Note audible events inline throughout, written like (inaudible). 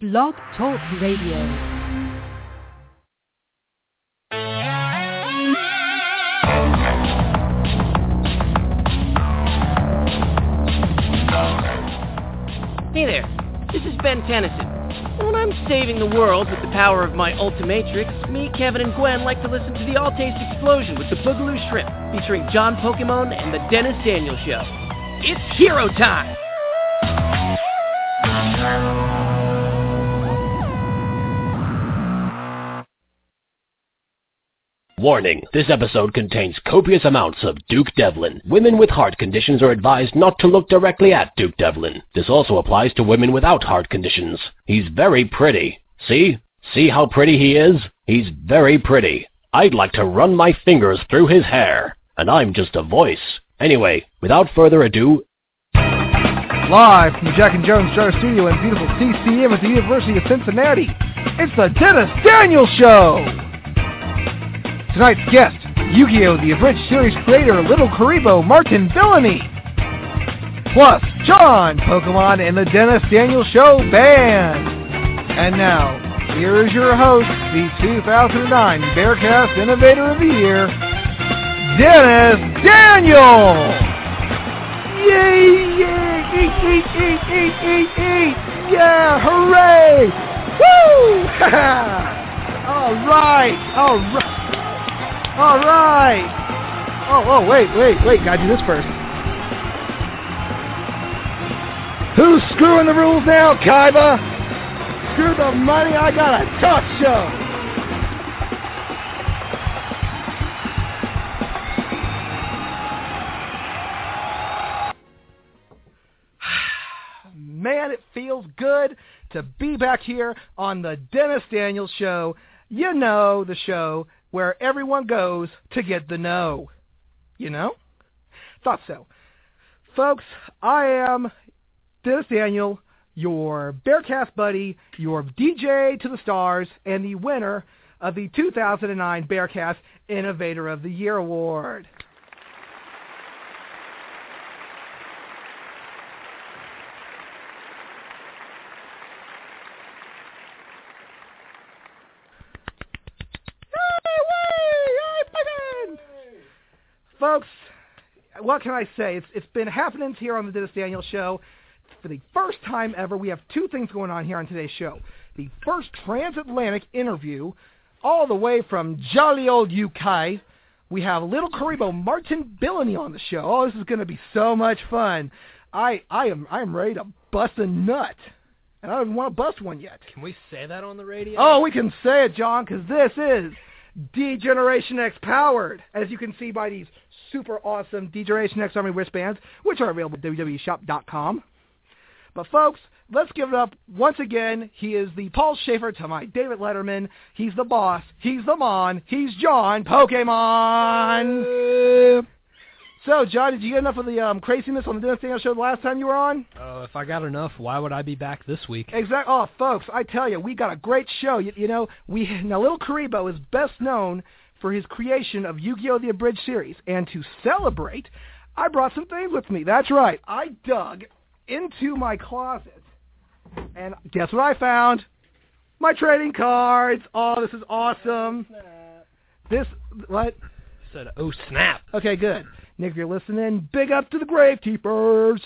Blog Talk Radio. Hey there, this is Ben Tennyson. When I'm saving the world with the power of my Ultimatrix, me, Kevin, and Gwen like to listen to the All Taste Explosion with the Boogaloo Shrimp, featuring John Pokemon and the Dennis Daniel Show. It's hero time! Warning, this episode contains copious amounts of Duke Devlin. Women with heart conditions are advised not to look directly at Duke Devlin. This also applies to women without heart conditions. He's very pretty. See? See how pretty he is? He's very pretty. I'd like to run my fingers through his hair. And I'm just a voice. Anyway, without further ado, Live from the Jack and Jones Show Studio in beautiful CCM at the University of Cincinnati, it's the Dennis Daniel Show! Tonight's guest, Yu-Gi-Oh! The Abridged Series creator Little Kuriboh Martin Billany. Plus, John Pokemon and the Dennis Daniel Show Band. And now, here is your host, the 2009 Bearcast Innovator of the Year, Dennis Daniel! Yay! Yay! Eat! Eat! Eat! Eat! Eat! Eat! Yeah! Hooray! Woo! (laughs) All right! All right! All right! Oh, oh, wait, wait, wait! Gotta do this first. Who's screwing the rules now, Kaiba? Screw the money! I got a talk show. (sighs) Man, it feels good to be back here on the Dennis Daniels Show. You know the show where everyone goes to get the know. You know? Thought so. Folks, I am Dennis Daniel, your Bearcast buddy, your DJ to the stars, and the winner of the 2009 Bearcast Innovator of the Year Award. Folks, what can I say? It's it's been happening here on the Dennis Daniel Show. For the first time ever, we have two things going on here on today's show. The first transatlantic interview, all the way from jolly old UK. We have little Kuriboh Martin Billany on the show. Oh, this is going to be so much fun. I I am I am ready to bust a nut, and I don't even want to bust one yet. Can we say that on the radio? Oh, we can say it, John, because this is D-Generation X powered, as you can see by these super awesome D-Generation X Army wristbands, which are available at www.shop.com. But folks, let's give it up once again. He is the Paul Shaffer to my David Letterman. He's the boss. He's the Mon. He's John Pokemon. So, John, did you get enough of the um, craziness on the Dennis Daniel show the last time you were on? Uh, if I got enough, why would I be back this week? Exactly. Oh, folks, I tell you, we got a great show. You, you know, we (laughs) now Little Kuriboh is best known for his creation of Yu-Gi-Oh! The Abridged series, and to celebrate, I brought some things with me. That's right, I dug into my closet, and guess what I found? My trading cards. Oh, this is awesome. This what? Said, oh snap. Okay, good. Nick, if you're listening, big up to the Gravekeepers.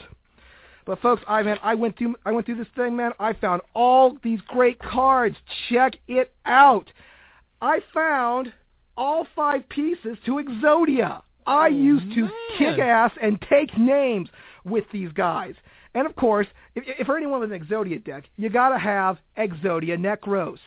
But folks, I man, I went through I went through this thing, man. I found all these great cards. Check it out. I found all five pieces to Exodia. I oh, used to man. kick ass and take names with these guys. And of course, if, if for anyone with an Exodia deck, you gotta have Exodia Necros.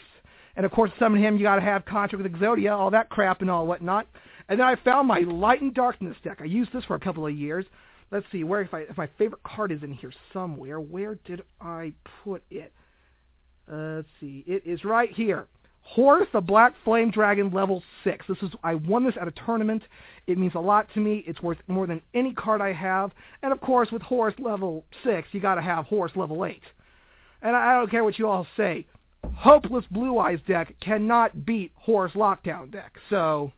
And of course, summon him, you gotta have Contract with Exodia, all that crap and all whatnot. And then I found my Light and Darkness deck. I used this for a couple of years. Let's see where if, I, if my favorite card is in here somewhere. Where did I put it? Uh, let's see. It is right here. Horus, the Black Flame Dragon, level six. This is I won this at a tournament. It means a lot to me. It's worth more than any card I have. And of course, with Horus level six, you got to have Horus level eight. And I don't care what you all say. Hopeless Blue Eyes deck cannot beat Horus Lockdown deck. So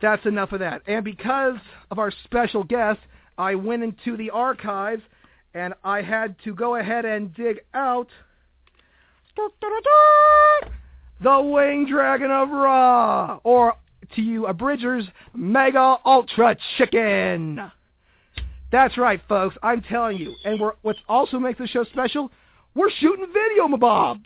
that's enough of that. And because of our special guest, I went into the archives and I had to go ahead and dig out the Wing Dragon of Ra, or to you abridgers, Mega Ultra Chicken. That's right, folks. I'm telling you. And we're, what also makes the show special, we're shooting video mabobs.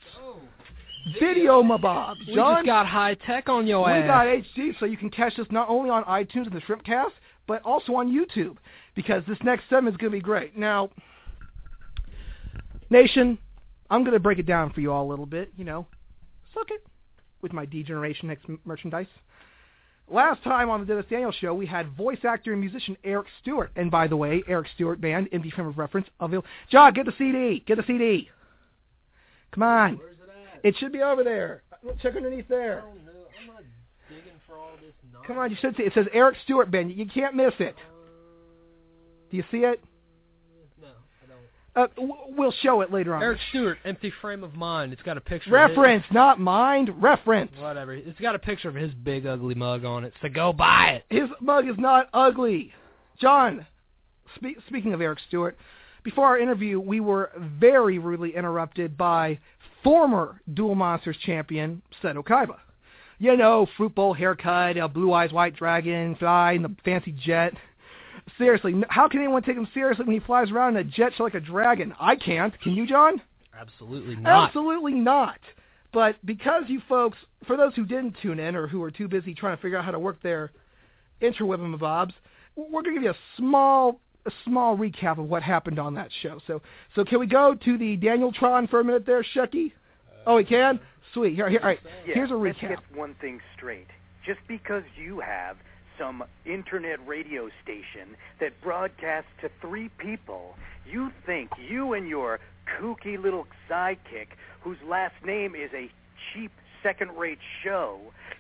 Video mabobs. We John, just got high tech on your we ass. We got HD, so you can catch us not only on iTunes and the Shrimpcast, but also on YouTube, because this next segment is going to be great. Now, Nation, I'm going to break it down for you all a little bit. You know, suck it with my D Generation X m- merchandise. Last time on the Dennis Daniels Show, we had voice actor and musician Eric Stuart. And by the way, Eric Stuart Band, empty frame of reference, of available. John, get the CD. Get the CD. Come on. Where's it should be over there. Check underneath there. I don't know. I'm not digging for all this nonsense. Come on, you should see. It says Eric Stuart Ben. You can't miss it. Do you see it? No, I don't. Uh, we'll show it later on. Eric Stuart, empty frame of mind. It's got a picture. of his- Reference, not mind. Reference. Whatever. It's got a picture of his big ugly mug on it. So go buy it. His mug is not ugly. John, spe- speaking of Eric Stuart, before our interview, we were very rudely interrupted by former Duel Monsters champion Seto Kaiba. You know, fruit bowl haircut, uh, blue eyes, white dragon, fly in the fancy jet. Seriously, how can anyone take him seriously when he flies around in a jet like a dragon? I can't. Can you, John? Absolutely not. Absolutely not. But because you folks, for those who didn't tune in or who are too busy trying to figure out how to work their interweb bobs, we're going to give you a small a small recap of what happened on that show. So so can we go to the Daniel Tron for a minute there, Shucky? Oh, we can. Sweet. Here, here. All right. Yeah, Here's a recap. Let's get one thing straight. Just because you have some internet radio station that broadcasts to three people, you think you and your kooky little sidekick, whose last name is a cheap second-rate show,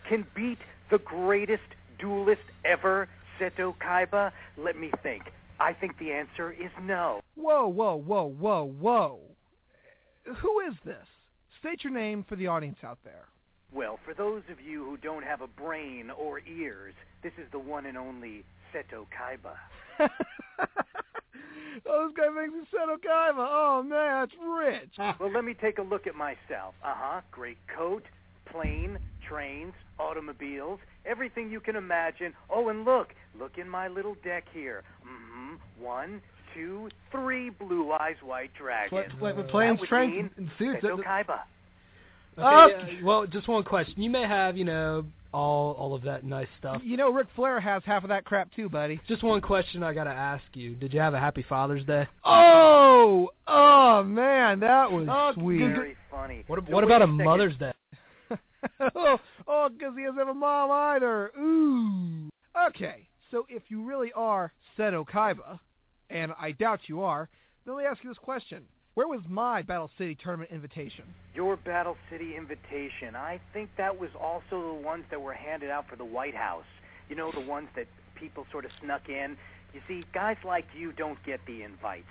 can beat the greatest duelist ever, Seto Kaiba? Let me think. I think the answer is no. Whoa, whoa, whoa, whoa, whoa. Who is this? State your name for the audience out there. Well, for those of you who don't have a brain or ears, this is the one and only Seto Kaiba. (laughs) oh, this guy makes me Seto Kaiba. Oh man, that's rich. (laughs) Well, let me take a look at myself. Uh-huh. Great coat, plane, trains, automobiles, everything you can imagine. Oh, and look, look in my little deck here. Mm-hmm. One, two, three blue eyes white dragons. Wait, wait, That planes, would trains, mean and suits. Kaiba. Okay, Oh. yeah, well, just one question. You may have, you know, all all of that nice stuff. You know, Ric Flair has half of that crap too, buddy. Just one question I gotta ask you. Did you have a happy Father's Day? Oh, oh man, that was Oh, sweet. Very funny. What, So what about a second. Mother's Day? (laughs) oh, oh, because he doesn't have a mom either. Ooh. Okay, so if you really are Seto Kaiba, and I doubt you are, then let me ask you this question: Where was my Battle City tournament invitation? Your Battle City invitation. I think that was also the ones that were handed out for the White House. You know, the ones that people sort of snuck in. You see, guys like you don't get the invites.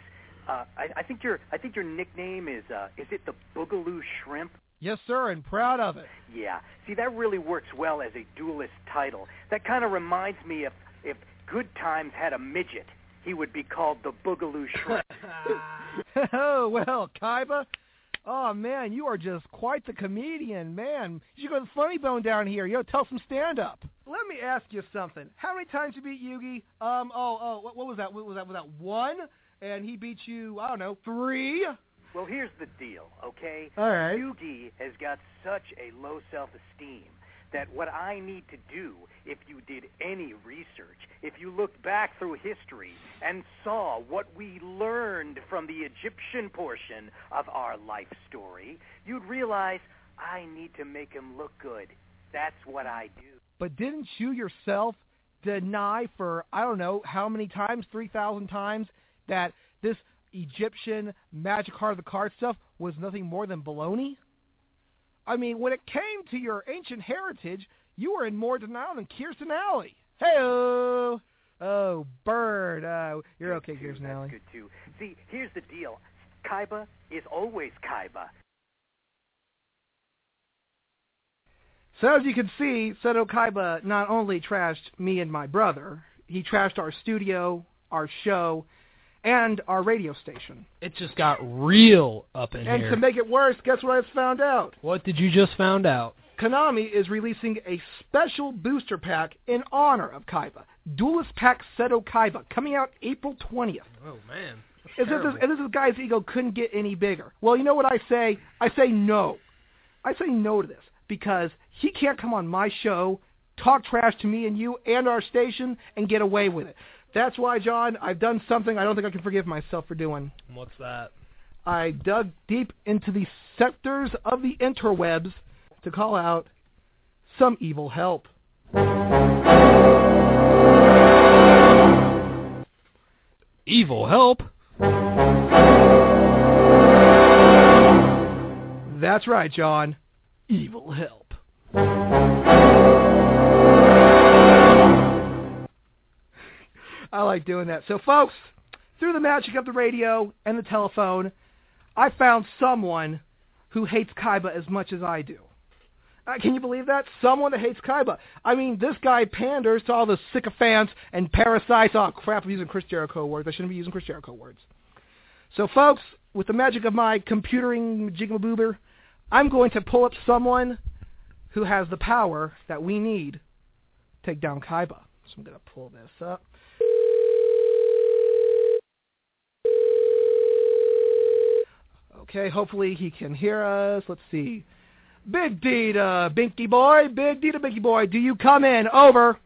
Uh, I, I think your I think your nickname is uh, is it the Boogaloo Shrimp? Yes, sir, and proud of it. Yeah. See, that really works well as a duelist title. That kind of reminds me if if Good Times had a midget, he would be called the Boogaloo Shrimp. (laughs) (laughs) oh well, Kaiba. Oh man, you are just quite the comedian, man. You should go to the Funny Bone down here. Yo, tell some stand up. Let me ask you something. How many times you beat Yugi? Um, oh, oh, what, what was that? What was that? Was that one? And he beat you? I don't know, three. Well, here's the deal, okay? All right. Yugi has got such a low self-esteem that what I need to do, if you did any research, if you looked back through history and saw what we learned from the Egyptian portion of our life story, you'd realize I need to make him look good. That's what I do. But didn't you yourself deny for I don't know how many times, three thousand times, that this Egyptian magic card of the card stuff was nothing more than baloney? I mean, when it came to your ancient heritage, you were in more denial than Kirstie Alley. Hey, oh, Bird, uh, you're okay, Good too. Kirsten That's Alley. good too. See, here's the deal. Kaiba is always Kaiba. So as you can see, Seto Kaiba not only trashed me and my brother, he trashed our studio, our show, and our radio station. It just got real up in And here. And to make it worse, guess what I just found out? what did you just found out? Konami is releasing a special booster pack in honor of Kaiba. Duelist Pack Seto Kaiba, coming out April 20th. Oh man. As if, this, as if this guy's ego couldn't get any bigger. Well, you know what I say? I say no. I say no to this because he can't come on my show, talk trash to me and you and our station, and get away with it. That's why, John, I've done something I don't think I can forgive myself for doing. What's that? I dug deep into the sectors of the interwebs to call out some evil help. Evil help. That's right, John. Evil help. I like doing that. So, folks, through the magic of the radio and the telephone, I found someone who hates Kaiba as much as I do. Uh, can you believe that? Someone that hates Kaiba. I mean, this guy panders to all the sycophants and parasites. Oh, crap, I'm using Chris Jericho words. I shouldn't be using Chris Jericho words. So, folks, with the magic of my computering jigaboober, I'm going to pull up someone who has the power that we need to take down Kaiba. So I'm going to pull this up. Okay, hopefully he can hear us. Let's see. Big D to Binky Boy, Big D to Binky Boy, do you come in? Over.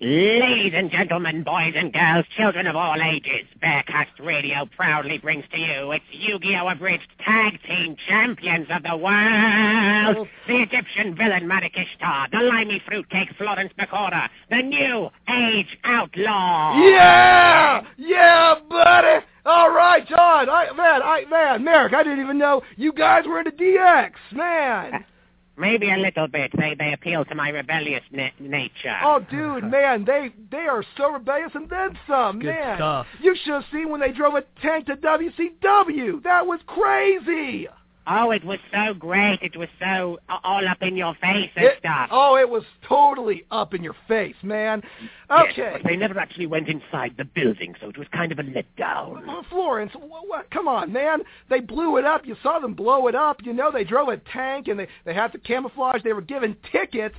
Ladies and gentlemen, boys and girls, children of all ages, Bearcast Radio proudly brings to you its Yu-Gi-Oh! Abridged Tag Team Champions of the World, oh. the Egyptian villain Marik Ishtar, the limey fruitcake Florence Bakura, the New Age Outlaw. Yeah! Yeah, buddy! All right, John. I, man, I, man, Marik, I didn't even know you guys were into DX, man. (laughs) Maybe a little bit. They they appeal to my rebellious na- nature. Oh, dude, (laughs) man, they they are so rebellious and then some, Good man. stuff. You should have seen when they drove a tank to WCW. That was crazy. Oh, it was so great. It was so all up in your face and It- stuff. oh, it was totally up in your face, man. Yes, Okay. but they never actually went inside the building, so it was kind of a letdown. Well, Florence, what, what, come on, man. They blew it up. You saw them blow it up. You know, they drove a tank and they, they had to camouflage. They were giving tickets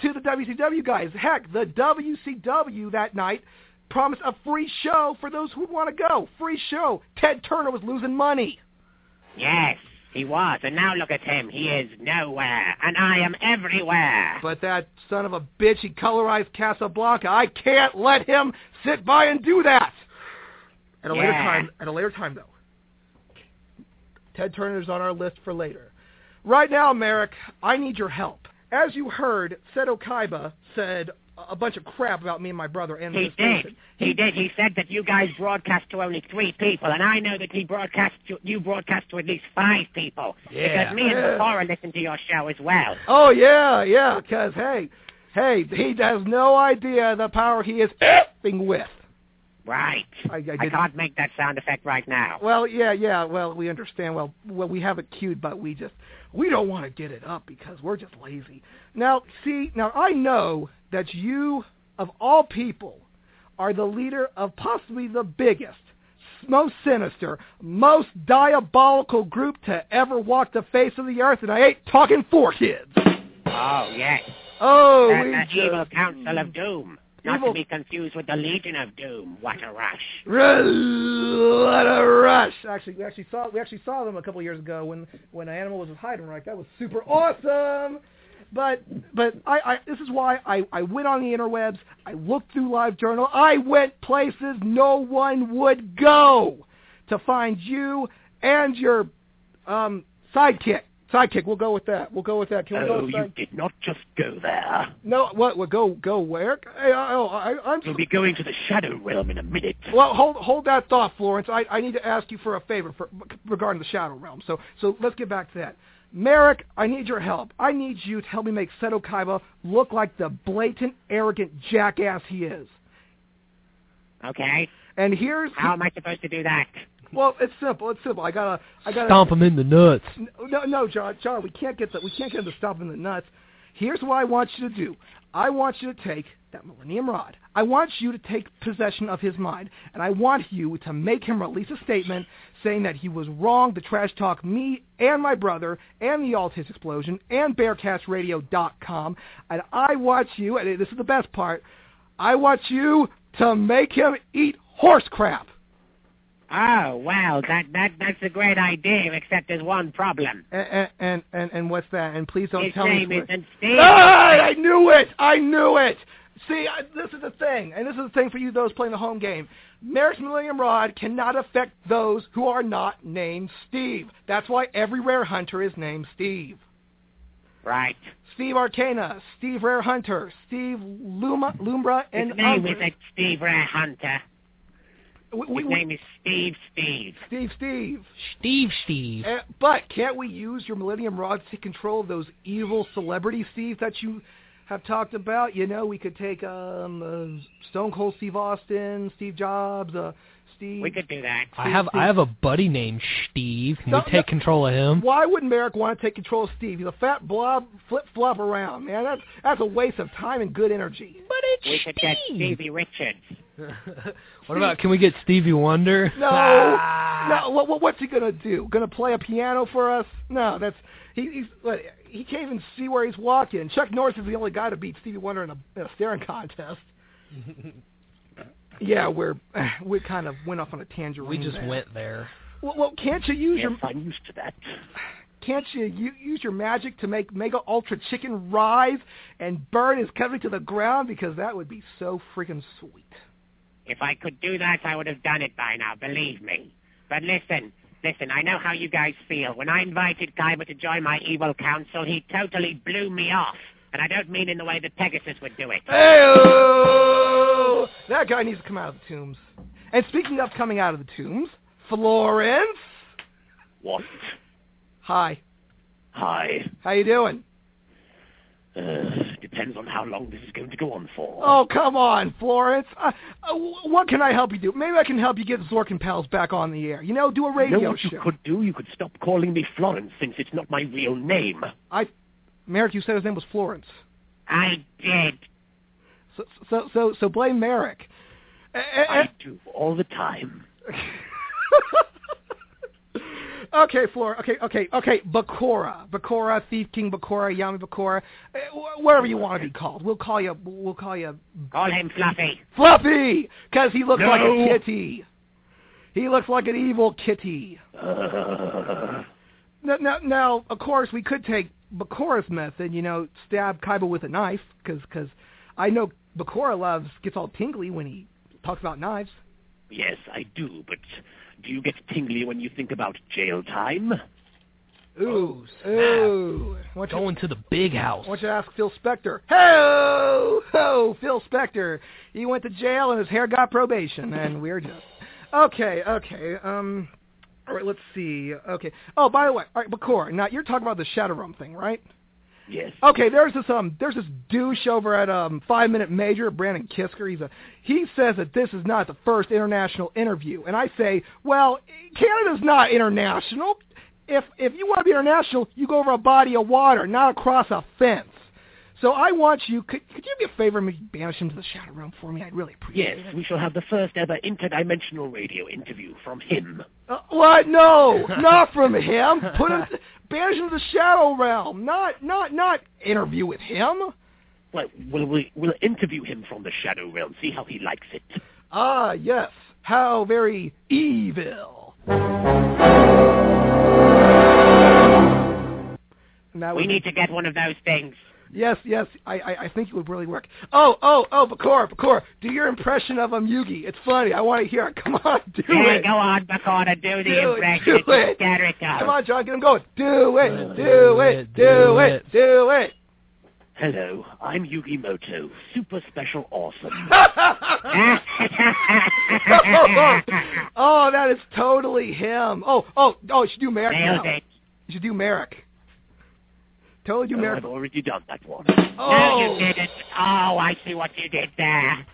to the WCW guys. Heck, the WCW that night promised a free show for those who want to go. Free show. Ted Turner was losing money. Yes, he was, and now look at him. He is nowhere, and I am everywhere. But that son of a bitch, he colorized Casablanca. I can't let him sit by and do that. At a later time, at a later time though. Ted Turner's on our list for later. Right now, Marik, I need your help. As you heard, Seto Kaiba said a bunch of crap about me and my brother and He this did. He did. He said that you guys broadcast to only three people, and I know that he broadcast to, you broadcast to at least five people. Yeah. Because me and Yeah. Cora listen to your show as well. Oh yeah, yeah, because hey, hey, he has no idea the power he is effing with. Right. I- I I didn't- can't make that sound effect right now. Well, yeah, yeah. Well, we understand. Well, well, we have it queued, but we just we don't want to get it up because we're just lazy. Now, see, now I know that you, of all people, are the leader of possibly the biggest, most sinister, most diabolical group to ever walk the face of the earth, and I ain't talking four kids. Oh, yes. Oh, the, the evil council of doom. Not Evil- to be confused with the Legion of Doom. What a rush. What a rush! Actually, we actually saw we actually saw them a couple years ago when when Animal was with Heidenreich. That was super awesome. But but I, I this is why I I went on the interwebs. I looked through LiveJournal. I went places no one would go to find you and your um sidekick. Sidekick. We'll go with that. We'll go with that. Can we go Oh, you did not just go there. No, what? What? Go go where? Hey, I- oh, I, I'm You'll be going to the Shadow Realm in a minute. Well, hold hold that thought, Florence. I, I need to ask you for a favor for, regarding the Shadow Realm. So so let's get back to that. Marik, I need your help. I need you to help me make Seto Kaiba look like the blatant, arrogant jackass he is. Okay. And here's How am I supposed to do that? Well, it's simple. It's simple. I gotta I gotta Stomp him in the nuts. no no John John. We can't get the we can't get him to stop in the nuts. Here's what I want you to do. I want you to take that Millennium Rod. I want you to take possession of his mind, and I want you to make him release a statement saying that he was wrong to trash talk me and my brother and the Altis Explosion and BearcastRadio.com. And I want you, and this is the best part, I want you to make him eat horse crap. Oh, well, that, that that's a great idea, except there's one problem. And and and, and what's that? And please don't His tell name me. isn't Steve. Ah, I knew it! I knew it! See, I, this is the thing, and this is the thing for you, those playing the home game. Marik's Millennium Rod cannot affect those who are not named Steve. That's why every rare hunter is named Steve. Right. Steve Arkana, Steve Rare Hunter, Steve Luma, Lumbra, and His name others. isn't Steve Rare Hunter. We- His we- we- name is Steve Steve. Steve, Steve. Steve, Steve. Uh, but can't we use your Millennium Rod to control those evil celebrity Steve that you have talked about? You know, we could take um, uh, Stone Cold Steve Austin, Steve Jobs, uh, Steve. We could do that. I have I have a buddy named Steve. Can No, we take no. control of him? Why wouldn't Marik want to take control of Steve? He's a fat blob, flip flop around, man. That's that's a waste of time and good energy. But it's We could get Stevie Richards. (laughs) what about can we get Stevie Wonder? No, Ah. (laughs) no. What, what, what's he gonna do? Gonna play a piano for us? No, that's he. He's what, he can't even see where he's walking. Chuck Norris is the only guy to beat Stevie Wonder in a, in a staring contest. (laughs) yeah, we're (sighs) we kind of went off on a tangent. We just there. went there. Well, well, can't you use Yes, your I'm used to that. (sighs) can't you u- use your magic to make Mega Ultra Chicken rise and burn his country to the ground? Because that would be so freaking sweet. If I could do that, I would have done it by now, believe me. But listen, listen, I know how you guys feel. When I invited Kaiba to join my evil council, he totally blew me off. And I don't mean in the way that Pegasus would do it. Hey, that guy needs to come out of the tombs. And speaking of coming out of the tombs, Florence. What? Hi. Hi. How you doing? Uh, depends on how long this is going to go on for. Oh, come on, Florence. Uh, uh, what can I help you do? Maybe I can help you get Zorc and Pals back on the air. You know, do a you radio know what show. you could do? You could stop calling me Florence since it's not my real name. I, Marik, you said his name was Florence. I did. So, so, so, so blame Marik. I do all the time. (laughs) okay, Flora. Okay, okay, okay. Bakura, Bakura, Thief King Bakura, Yami Bakura, uh, wh- whatever you want to be called. We'll call you. We'll call you Call him Fluffy. Fluffy, because he looks like a kitty. He looks like an evil kitty. (laughs) Uh, Now, now, now, of course, we could take Bakura's method. You know, stab Kaiba with a knife, because because I know Bakura loves gets all tingly when he talks about knives. yes, I do, but do you get tingly when you think about jail time? Ooh, snap. ooh. Why don't you- Going to the big house. Why don't you ask Phil Spector? Hey, ho, Phil Spector. He went to jail and his hair got probation, and we're just okay. Okay. Um. All right. Let's see. Okay. Oh, by the way, all right, Bakura. Now you're talking about the Shadow Realm thing, right? Yes. Okay. There's this um. There's this douche over at um Five Minute Major, Brandon Kisker. He's a. He says that this is not the first international interview, and I say, well, Canada's not international. If if you want to be international, you go over a body of water, not across a fence. So I want you. Could, could you do me a favor and maybe banish him to the Shadow Realm for me? I'd really appreciate Yes, it. we shall have the first ever interdimensional radio interview from him. Uh, what? No, (laughs) not from him. Put him, (laughs) banish him to the Shadow Realm. Not, not, not interview with him. Well, we'll, we, we'll interview him from the Shadow Realm, see how he likes it. Ah, yes. How very evil. And We need to get one of those things. Yes, yes. I, I, I think it would really work. Oh, oh, oh, Bakura, Bakura. Do your impression of um Yugi. It's funny. I want to hear it. (laughs) Come on, do Yeah, it. go on, Bakura, do the Do it, impression. do It's it. hysterical. Come on, John, get him going. Do it, do it, do it, do it. Hello, I'm Yugi Muto, super special awesome. (laughs) (laughs) oh, that is totally him. Oh, oh, oh, you should do Marik Nailed now. it. You should do Marik. Do No, Marik. I've already done that one. No, Oh, you didn't. Oh, I see what you did there.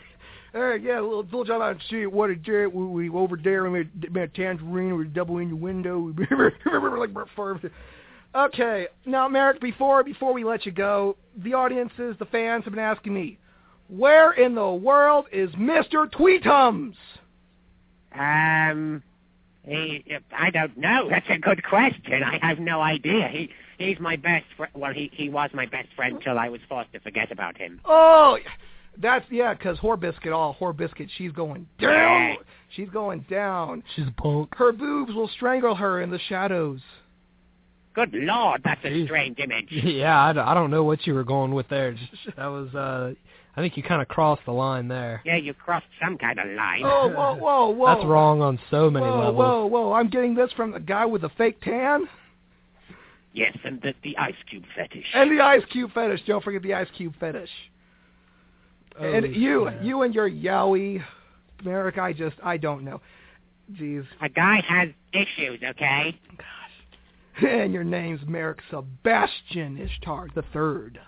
Hey, yeah, little, little job out and see what it did. We, we over there, we made, made a tangerine, we double in your window. (laughs) We remember, remember like Brett Favre. Okay, now Marik, before before we let you go, the audiences, the fans have been asking me, where in the world is Mister Tweetums? Um, he, I don't know. That's a good question. I have no idea. He he's my best friend. Well, he he was my best friend till I was forced to forget about him. Oh, that's yeah, because all oh Whorebiscuit, she's going down. Yeah. She's going down. She's a punk. Her boobs will strangle her in the shadows. Good lord, that's a strange image. Yeah, I, d- I don't know what you were going with there. That was, uh, I think you kind of crossed the line there. Yeah, you crossed some kind of line. Oh, whoa, whoa, (laughs) whoa! That's wrong on so many whoa, levels. whoa, whoa! Whoa, I'm getting this from the guy with the fake tan Yes, and the, the ice cube fetish. and the ice cube fetish. Don't forget the ice cube fetish. Oh, and you, snap. you and your yowie, Marik. I just, I don't know. Jeez. A guy has issues, okay? Gosh. (laughs) and your name's Marik Sebastian Ishtar the Third.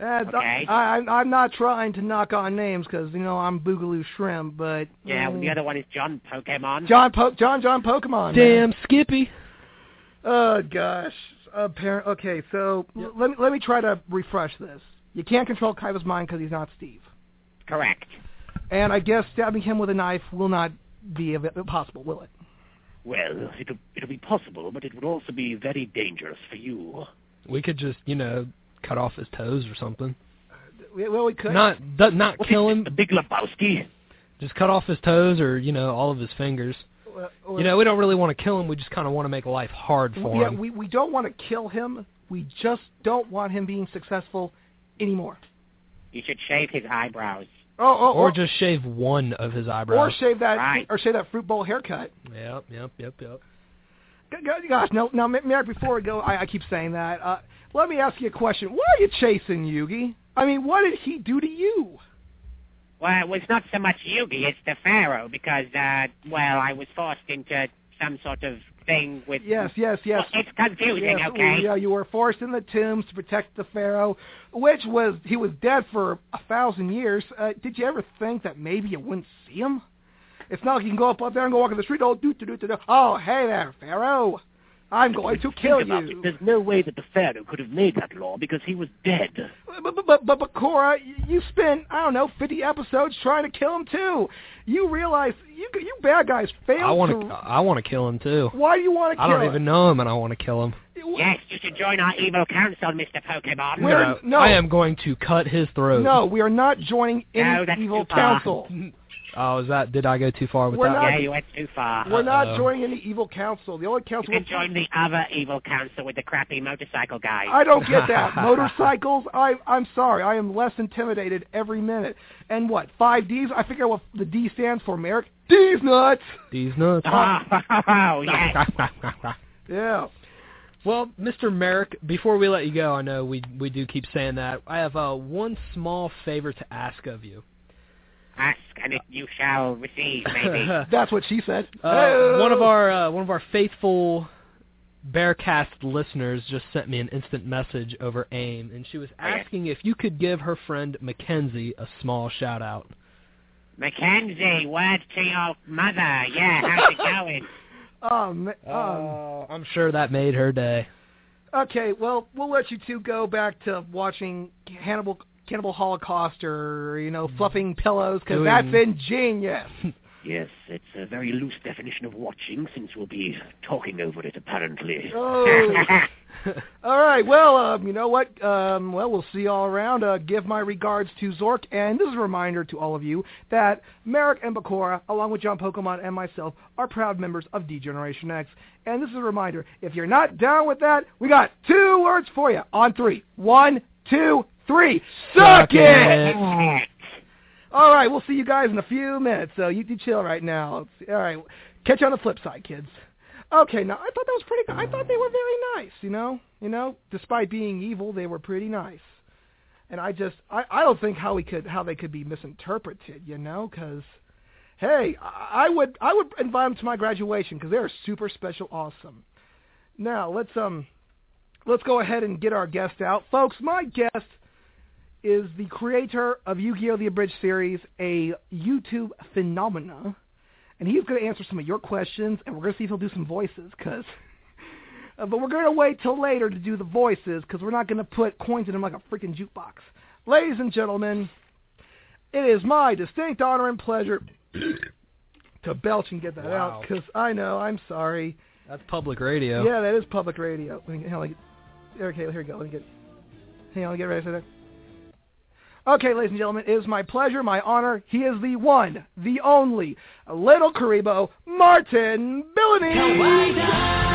And Okay. I, I, I'm not trying to knock on names because you know I'm Boogaloo Shrimp, but Yeah, well, mm, the other one is John Pokemon. John po- John John Pokemon. man. Damn, Skippy. Oh gosh. Appar- okay, so l- let me let me try to refresh this. You can't control Kaiba's mind because he's not Steve, Correct. and I guess stabbing him with a knife will not be av- possible, will it? Well, it'll, it'll be possible, but it would also be very dangerous for you. We could just, you know, cut off his toes or something. We- Well, we could. Not, d- not What kill is him. this, The Big Lebowski? Just cut off his toes or, you know, all of his fingers. Well, well, You know, we don't really want to kill him. We just kind of want to make life hard for yeah, him. we we don't want to kill him. We just don't want him being successful anymore. You should shave his eyebrows. Oh, oh, or oh, just shave one of his eyebrows. or shave that Right. or shave that fruit bowl haircut. Yep, yep, yep, yep. G- g- Gosh, no, now, Marik, before we go, I, I keep saying that. Uh, let me ask you a question. Why are you chasing Yugi? I mean, what did he do to you? Well, it was not so much Yugi, it's the Pharaoh, because, uh, well, I was forced into some sort of thing with... Yes, yes, yes. Well, it's confusing, Yes, okay? Yeah, you were forced in the tombs to protect the pharaoh, which was he was dead for a thousand years. Uh, did you ever think that maybe you wouldn't see him? It's not like you can go up, up there and go walk in the street. Oh, do do do do. do. Oh, hey there, pharaoh. I'm going to kill you. It. There's no way that the Pharaoh could have made that law because he was dead. But, but, but, but, but Cora, you spent, I don't know, 50 episodes trying to kill him, too. You realize, you you bad guys failed I want to... to. I want to kill him too. Why do you want to kill him? I don't him? even know him, and I want to kill him. Yes, you should join our evil council, Mr. Pokemon. We're- No, no. I am going to cut his throat. No, we are not joining any No, evil council. (laughs) Oh, is that? Did I go too far with We're that? not- Yeah, you went too far. We're not Uh-oh. joining any evil council. The only council. You council... can join the other evil council with the crappy motorcycle guys. I don't get that. (laughs) Motorcycles, I, I'm sorry. I am less intimidated every minute. And what, five Ds? I figure what the D stands for, Marik. D's nuts! These nuts. (laughs) Oh, yes. (laughs) Yeah. well, Mr. Marik, before we let you go, I know we we do keep saying that. I have uh, one small favor to ask of you. Ask and it you shall receive, maybe. (laughs) (laughs) That's what she said. Uh, one of our uh, one of our faithful Bearcast listeners just sent me an instant message over AIM, and she was Oh, asking if you could give her friend Mackenzie a small shout out. Mackenzie, word to your mother. Yeah, how's it going? (laughs) Um, um, Uh, I'm sure that made her day. okay, well, we'll let you two go back to watching Hannibal Cannibal Holocaust or, you know, fluffing pillows, because Doing- that's ingenious. (laughs) Yes, it's a very loose definition of watching since we'll be talking over it, apparently. (laughs) Oh. all right. Well, um, you know what? Um, well, we'll see you all around. Uh, give my regards to Zorc, and this is a reminder to all of you that Marik and Bakura, along with John Pokemon and myself, are proud members of D Generation X. And this is a reminder: if you're not down with that, we got two words for you on three. One, two, three. Suck, Suck it. it. All right, we'll see you guys in a few minutes. So you, you chill right now. All right, catch you on the flip side, kids. Okay, now I thought that was pretty. good. I thought they were very nice. You know, you know, despite being evil, they were pretty nice. And I just, I, I don't think how we could, how they could be misinterpreted. You know, because hey, I, I would, I would invite them to my graduation because they're super special, awesome. Now let's um, let's go ahead and get our guest out, folks. My guest is the creator of Yu-Gi-Oh! The Abridged series, a YouTube phenomena, and he's going to answer some of your questions, and we're going to see if he'll do some voices, because (laughs) Uh, but we're going to wait till later to do the voices because we're not going to put coins in them like a freaking jukebox. Ladies and gentlemen, it is my distinct honor and pleasure (coughs) to belch and get that Wow. out because I know I'm sorry. That's public radio. Yeah, that is public radio. Let me, hang on, let me okay, here we go. Let me get. Hang on, let me get ready for that. Okay, ladies and gentlemen, it is my pleasure, my honor. He is the one, the only, Little Kuriboh, Martin Billany.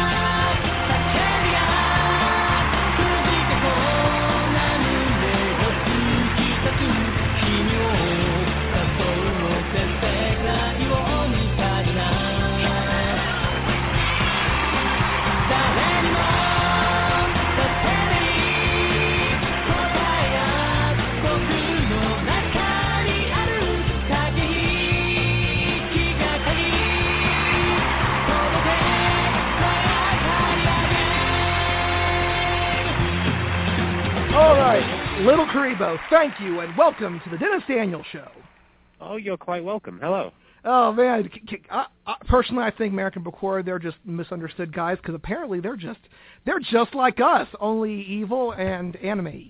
Little Kuriboh, thank you and welcome to the Dennis Daniel Show. Oh, you're quite welcome. Hello. Oh man, c- c- I, I, personally, I think Marik and Bakura they're just misunderstood guys because apparently they're just they're just like us, only evil and anime.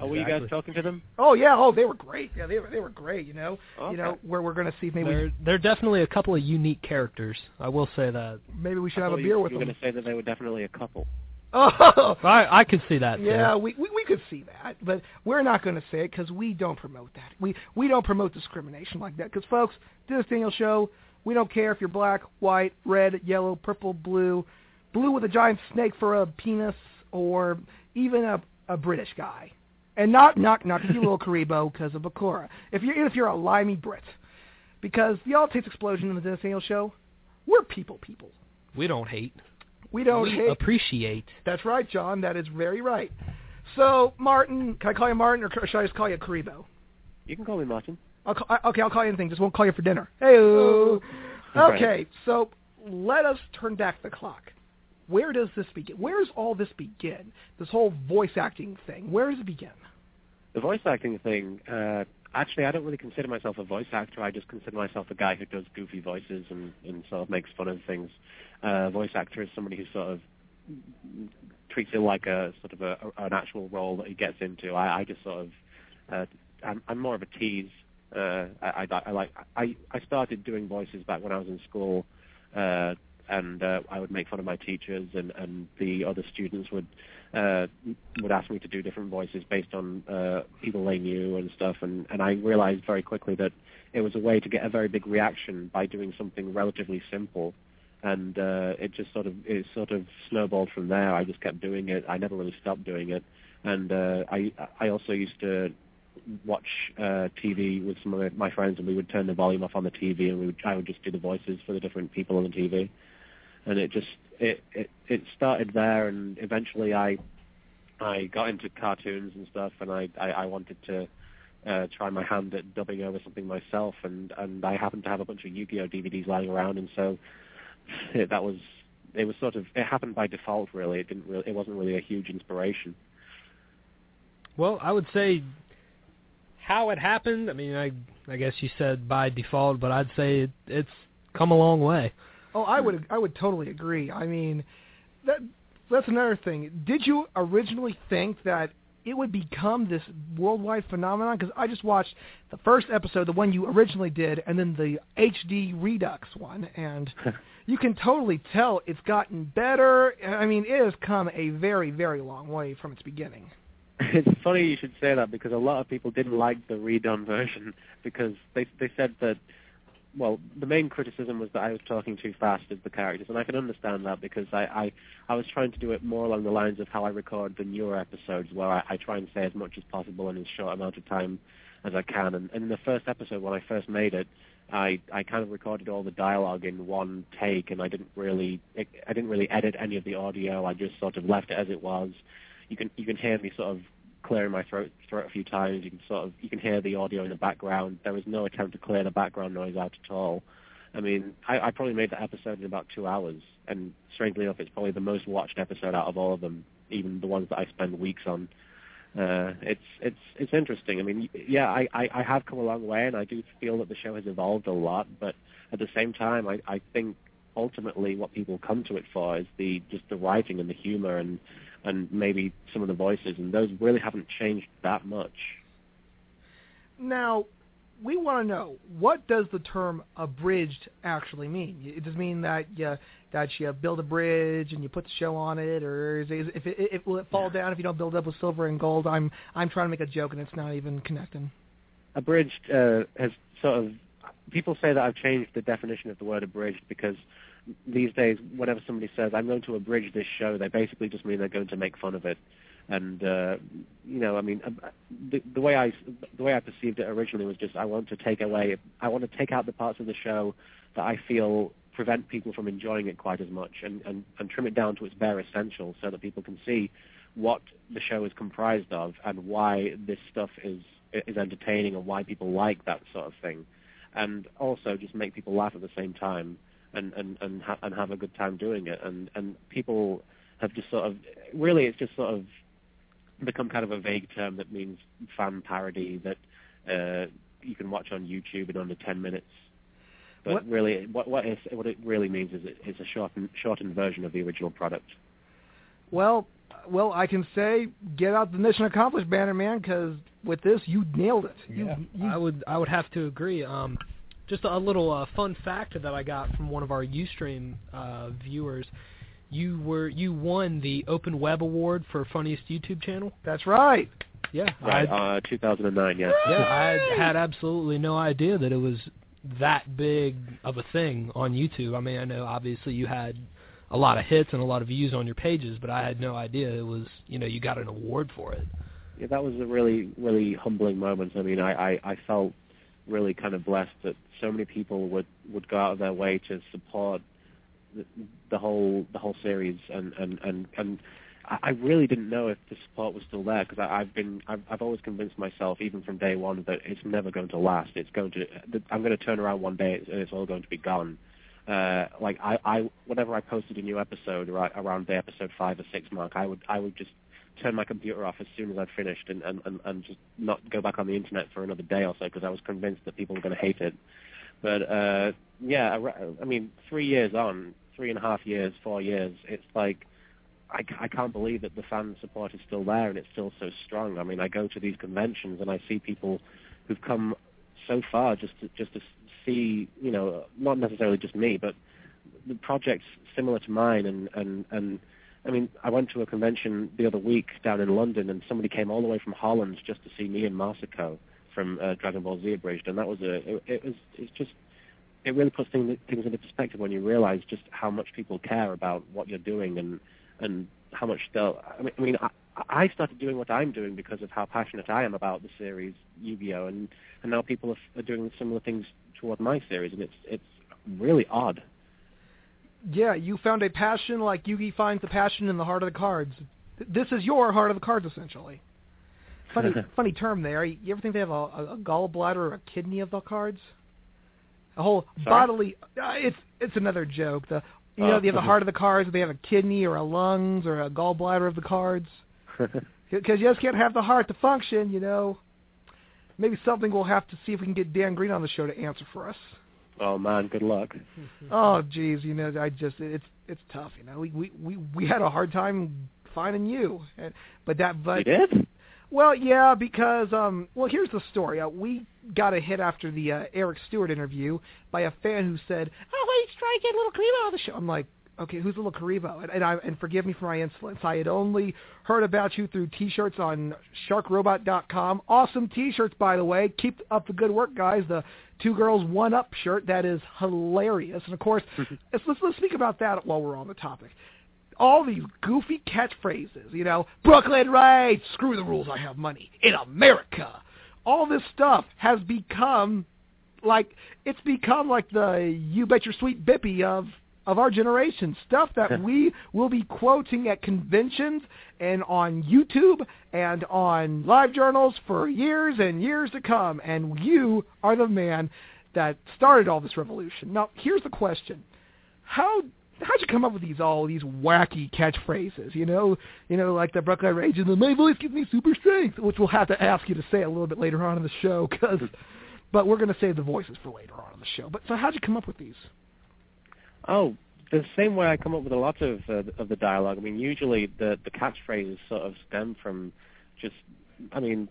Oh, were you guys talking to them? Oh yeah, oh they were great. Yeah, they were they were great. You know, Okay. you know where we're gonna see maybe They're they're definitely a couple of unique characters. I will say that. maybe we should I have a beer you, with you were them. going to say that they were definitely a couple. (laughs) Oh, I I could see that. too. yeah, we, we we could see that, but we're not going to say it because we don't promote that. We we don't promote discrimination like that. Because folks, this Daniel Show, we don't care if you're black, white, red, yellow, purple, blue, blue with a giant snake for a penis, or even a a British guy, and not not not you little (laughs) Kuriboh because of Bakura. If you're if you're a limey Brit, because the All Takes Explosion in the Dennis Daniel Show, we're people people. We don't hate. We don't we hate. appreciate. That's right, John. That is very right. So, Martin, can I call you Martin, or should I just call you Kuriboh? You can call me Martin. I'll call, I- okay, I'll call you anything. Just won't call you for dinner. Hey. Okay, so let us turn back the clock. Where does this begin? Where does all this begin? This whole voice acting thing. Where does it begin? The voice acting thing, uh, actually, I don't really consider myself a voice actor. I just consider myself a guy who does goofy voices and, and sort of makes fun of things. Uh, voice actor is somebody who sort of treats it like a sort of a, an actual role that he gets into. I, I just sort of, uh, I'm, I'm more of a tease. Uh, I, I, I like, I, I started doing voices back when I was in school, uh, and uh, I would make fun of my teachers, and, and the other students would uh, would ask me to do different voices based on uh, people they knew and stuff. And, and I realized very quickly that it was a way to get a very big reaction by doing something relatively simple. And uh, it just sort of it sort of snowballed from there. I just kept doing it. I never really stopped doing it. And uh, I I also used to watch uh, TV with some of my friends, and we would turn the volume off on the TV, and we would I would just do the voices for the different people on the TV and it just it it it started there and eventually i i got into cartoons and stuff and i i, I wanted to uh try my hand at dubbing over something myself and and i happened to have a bunch of yu-gi-oh dvds lying around and so it, (laughs) that was it was sort of it happened by default really it didn't really it wasn't really a huge inspiration Well, I would say how it happened. I mean, I I guess you said by default, but I'd say it, it's come a long way. Oh, I would I would totally agree. I mean, that that's another thing. Did you originally think that it would become this worldwide phenomenon? Because I just watched the first episode, the one you originally did, and then the HD Redux one, and (laughs) you can totally tell it's gotten better. I mean, it has come a very, very long way from its beginning. it's funny you should say that because a lot of people didn't like the redone version because they they said that well the main criticism was that I was talking too fast as the characters and I can understand that because I I, I was trying to do it more along the lines of how I record the newer episodes where I, I try and say as much as possible in as short amount of time as I can. And, and in the first episode when I first made it I I kind of recorded all the dialogue in one take and I didn't really I didn't really edit any of the audio. I just sort of left it as it was. You can you can hear me sort of clearing my throat throat a few times. You can sort of you can hear the audio in the background. There was no attempt to clear the background noise out at all. I mean, I, I probably made that episode in about two hours, and strangely enough, it's probably the most watched episode out of all of them, even the ones that I spend weeks on. Uh, it's it's it's interesting. I mean, yeah, I, I I have come a long way, and I do feel that the show has evolved a lot. But at the same time, I I think ultimately what people come to it for is the just the writing and the humor and and maybe some of the voices, and those really haven't changed that much. Now, we want to know what does the term abridged actually mean? It does mean that you that you build a bridge and you put the show on it, or is it, if it, if will it fall down if you don't build it up with silver and gold? I'm I'm trying to make a joke and it's not even connecting. Abridged uh, has sort of people say that I've changed the definition of the word abridged because these days, whenever somebody says I'm going to abridge this show, they basically just mean they're going to make fun of it. And uh, you know, I mean, uh, the, the way I the way I perceived it originally was just I want to take away, I want to take out the parts of the show that I feel prevent people from enjoying it quite as much, and, and, and trim it down to its bare essentials, so that people can see what the show is comprised of and why this stuff is is entertaining and why people like that sort of thing, and also just make people laugh at the same time and and and, ha- and have a good time doing it. And and people have just sort of really it's just sort of become kind of a vague term that means fan parody that uh, you can watch on YouTube in under 10 minutes. But What- really, what what, is, what it really means is it, it's a shortened shortened version of the original product. Well, well, I can say get out the mission accomplished banner, man, because with this you nailed it. You, Yeah, you, I would I would have to agree. Um, just a little uh, fun fact that I got from one of our UStream uh, viewers. You were you won the Open Web Award for funniest YouTube channel. That's right. Yeah, Right, I, uh, 2009, yeah. yeah, I had absolutely no idea that it was that big of a thing on YouTube. I mean, I know obviously you had a lot of hits and a lot of views on your pages, but I had no idea it was you know you got an award for it. Yeah, that was a really, really humbling moment. I mean, I, I, I felt really kind of blessed that so many people would, would go out of their way to support the, the whole the whole series, and and and and I really didn't know if the support was still there because I've been I've, I've always convinced myself even from day one that it's never going to last. It's going to I'm going to turn around one day and it's all going to be gone. Uh, like I, I whenever I posted a new episode right around the episode five or six mark, I would I would just turn my computer off as soon as I'd finished and, and, and, and just not go back on the internet for another day or so because I was convinced that people were going to hate it. But uh, yeah, I, I mean, three years on, three and a half years, four years, it's like I, I can't believe that the fan support is still there and it's still so strong. I mean, I go to these conventions and I see people who've come so far just to, just to see, you know, not necessarily just me, but the projects similar to mine and and and I mean, I went to a convention the other week down in London, and somebody came all the way from Holland just to see me and Masako from uh, Dragon Ball Z Abridged, and that was a it, it was it's just it really puts things things into perspective when you realize just how much people care about what you're doing and and how much they'll. I mean, I mean, I, I started doing what I'm doing because of how passionate I am about the series Yu-Gi-Oh, and and now people are, are doing similar things toward my series, and it's it's really odd. Yeah, you found a passion like Yugi finds the passion in the heart of the cards. This is your heart of the cards, essentially. Funny, (laughs) funny term there. You ever think they have a, a, a gallbladder or a kidney of the cards? A whole Sorry? bodily. Uh, it's it's another joke. The you know Oh. they have the heart of the cards. They have a kidney or a lungs or a gallbladder of the cards. (laughs) Because you just can't have the heart to function, you know. Maybe something we'll have to see if we can get Dan Green on the show to answer for us. Oh man, good luck. Oh, geez, you know, I just it's it's tough, you know. We we we, we had a hard time finding you, and, but that but you did? well, yeah, because um, well, here's the story. Uh, we got a hit after the uh, Eric Stuart interview by a fan who said, "Oh, wait, try to get Little Kuriboh on the show." I'm like, okay, who's Little Kuriboh? And, and I and forgive me for my insolence. I had only heard about you through T-shirts on SharkRobot.com. Awesome T-shirts, by the way. Keep up the good work, guys. The two girls one up shirt that is hilarious. And of course, (laughs) let's, let's let's speak about that while we're on the topic all these goofy catchphrases, you know, Brooklyn right, screw the rules, I have money in America. All this stuff has become like it's become like the you bet your sweet bippy of of our generation stuff that we will be quoting at conventions and on YouTube and on live journals for years and years to come and you are the man that started all this revolution. Now, here's the question. How how'd you come up with these all these wacky catchphrases? You know, you know, like the Brooklyn Rage and the "My voice gives me super strength," which we'll have to ask you to say a little bit later on in the show, because. But we're going to save the voices for later on in the show. But so how'd you come up with these? Oh, the same way I come up with a lot of uh, of the dialogue. I mean, usually the the catchphrases sort of stem from just, I mean,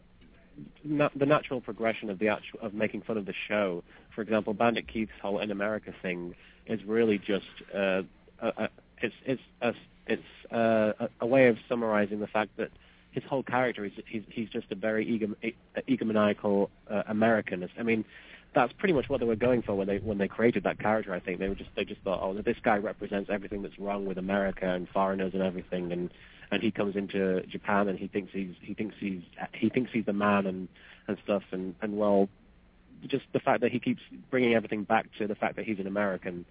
na- the natural progression of the actual of making fun of the show. For example, Bandit Keith's whole "In America" thing is really just uh, a, a, it's it's a, it's uh, a, way of summarizing the fact that his whole character is he's he's just a very egom- egomaniacal uh, Americanist. I mean, that's pretty much what they were going for when they when they created that character. I think they were just they just thought, oh, this guy represents everything that's wrong with America and foreigners and everything, and and he comes into Japan and he thinks he's he thinks he's he thinks he's the man and and stuff, and and well, just the fact that he keeps bringing everything back to the fact that he's an American,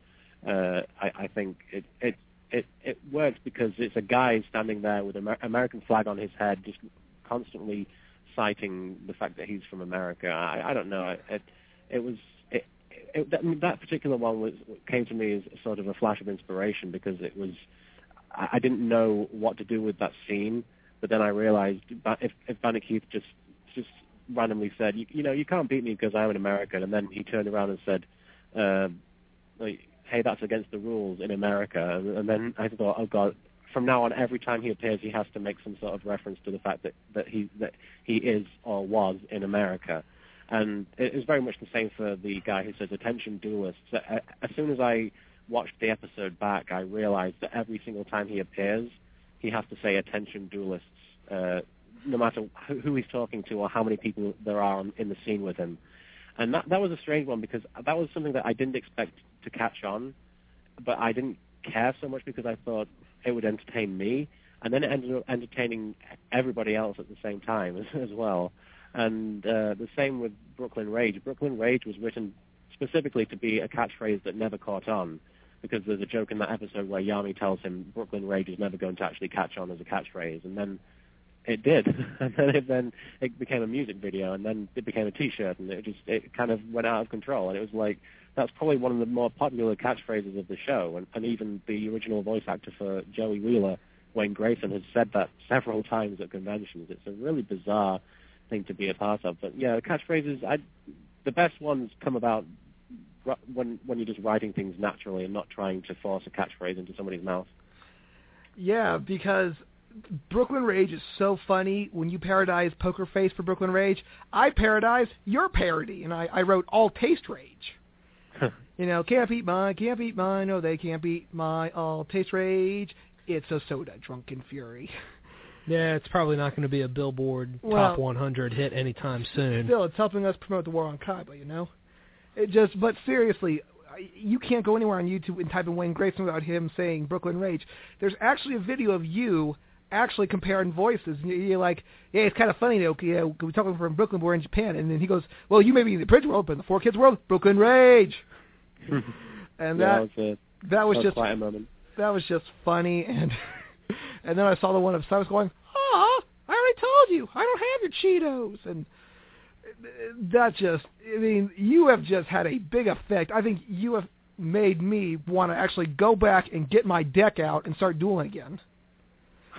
uh, I, I think it it it it works because it's a guy standing there with an Amer- American flag on his head, just constantly citing the fact that he's from America. I, I don't know. It, it, it was it, it, that, that particular one was came to me as sort of a flash of inspiration because it was I, I didn't know what to do with that scene, but then I realized if if Bandit Keith just just randomly said, you, you know, you can't beat me because I'm an American, and then he turned around and said, uh, like, hey, that's against the rules in America, and, and then I thought, oh god. From now on, every time he appears, he has to make some sort of reference to the fact that, that he that he is or was in America. And it was very much the same for the guy who says, attention duelists. Uh, As soon as I watched the episode back, I realized that every single time he appears, he has to say, attention duelists, uh, no matter who he's talking to or how many people there are in the scene with him. And that, that was a strange one because that was something that I didn't expect to catch on, but I didn't care so much because I thought it would entertain me. And then it ended up entertaining everybody else at the same time (laughs) as, as well. And uh, the same with Brooklyn Rage. Brooklyn Rage was written specifically to be a catchphrase that never caught on, because there's a joke in that episode where Yami tells him Brooklyn Rage is never going to actually catch on as a catchphrase, and then it did, (laughs) and then it, then it became a music video, and then it became a T-shirt, and it just it kind of went out of control, and it was like that's probably one of the more popular catchphrases of the show, and, and even the original voice actor for Joey Wheeler, Wayne Grayson, has said that several times at conventions. It's a really bizarre thing to be a part of. But yeah, catchphrases, I, the best ones come about when when you're just writing things naturally and not trying to force a catchphrase into somebody's mouth. Yeah, because Brooklyn Rage is so funny. When you parodize Poker Face for Brooklyn Rage, I parodize your parody, and I, I wrote All Taste Rage. (laughs) you know, can't beat mine, can't beat mine, no, they can't beat my All Taste Rage. It's a soda, drunken fury. (laughs) Yeah, it's probably not going to be a Billboard Well- top 100 hit anytime soon. Still, it's helping us promote the war on Kaiba, you know? It just, but seriously, I- you can't go anywhere on YouTube and type in Wayne Grayson without him saying Brooklyn Rage. There's actually a video of you actually comparing voices. And You're like, yeah, it's kind of funny, though. You know, we talking from Brooklyn, we're in Japan. And then he goes, well, you may be in the Bridge world, but in the 4Kids world, Brooklyn Rage. (laughs) And yeah, that that was, a, that was that was just quite moment. that was just funny and (laughs) and then I saw the one of Cyrus going, "Oh, I already told you, I don't have your Cheetos." And uh, that just I mean, you have just had a big effect. I think you have made me want to actually go back and get my deck out and start dueling again.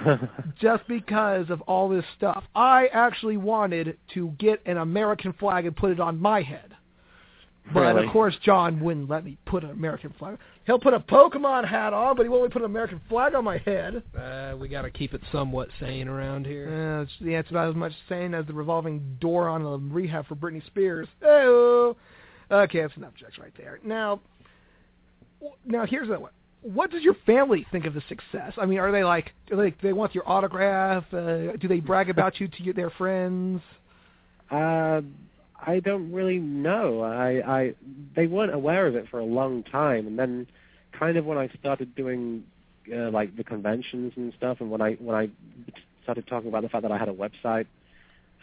(laughs) just because of all this stuff. I actually wanted to get an American flag and put it on my head. But Really? of course, John wouldn't let me put an American flag. He'll put a Pokemon hat on, but he won't let me put an American flag on my head. Uh, we got to keep it somewhat sane around here. Uh, it's, yeah, it's about as much sane as the revolving door on the rehab for Britney Spears. Oh, okay, that's enough jokes right there. Now, now here's the one. What does your family think of the success? I mean, are they like, like they, they want your autograph? Uh, do they brag about you to your, their friends? Uh, I don't really know. I, I they weren't aware of it for a long time, and then kind of when I started doing uh, like the conventions and stuff, and when I when I started talking about the fact that I had a website,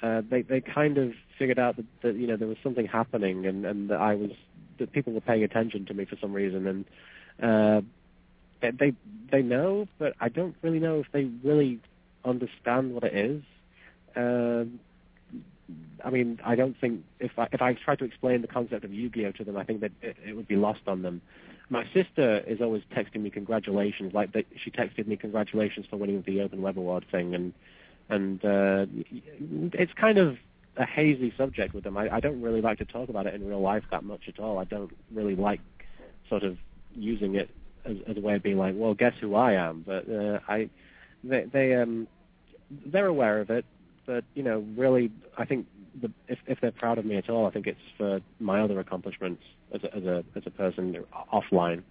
uh, they they kind of figured out that, that you know there was something happening, and and that I was that people were paying attention to me for some reason, and uh, they they know, but I don't really know if they really understand what it is. Uh, I mean, I don't think if I if I try to explain the concept of Yu-Gi-Oh to them, I think that it, it would be lost on them. My sister is always texting me congratulations, like that she texted me congratulations for winning the Open Web Award thing, and and uh, it's kind of a hazy subject with them. I, I don't really like to talk about it in real life that much at all. I don't really like sort of using it as, as a way of being like, well, guess who I am. But uh, I, they, they, um, they're aware of it. But you know, really, I think the, if if they're proud of me at all, I think it's for my other accomplishments as a as a as a person offline.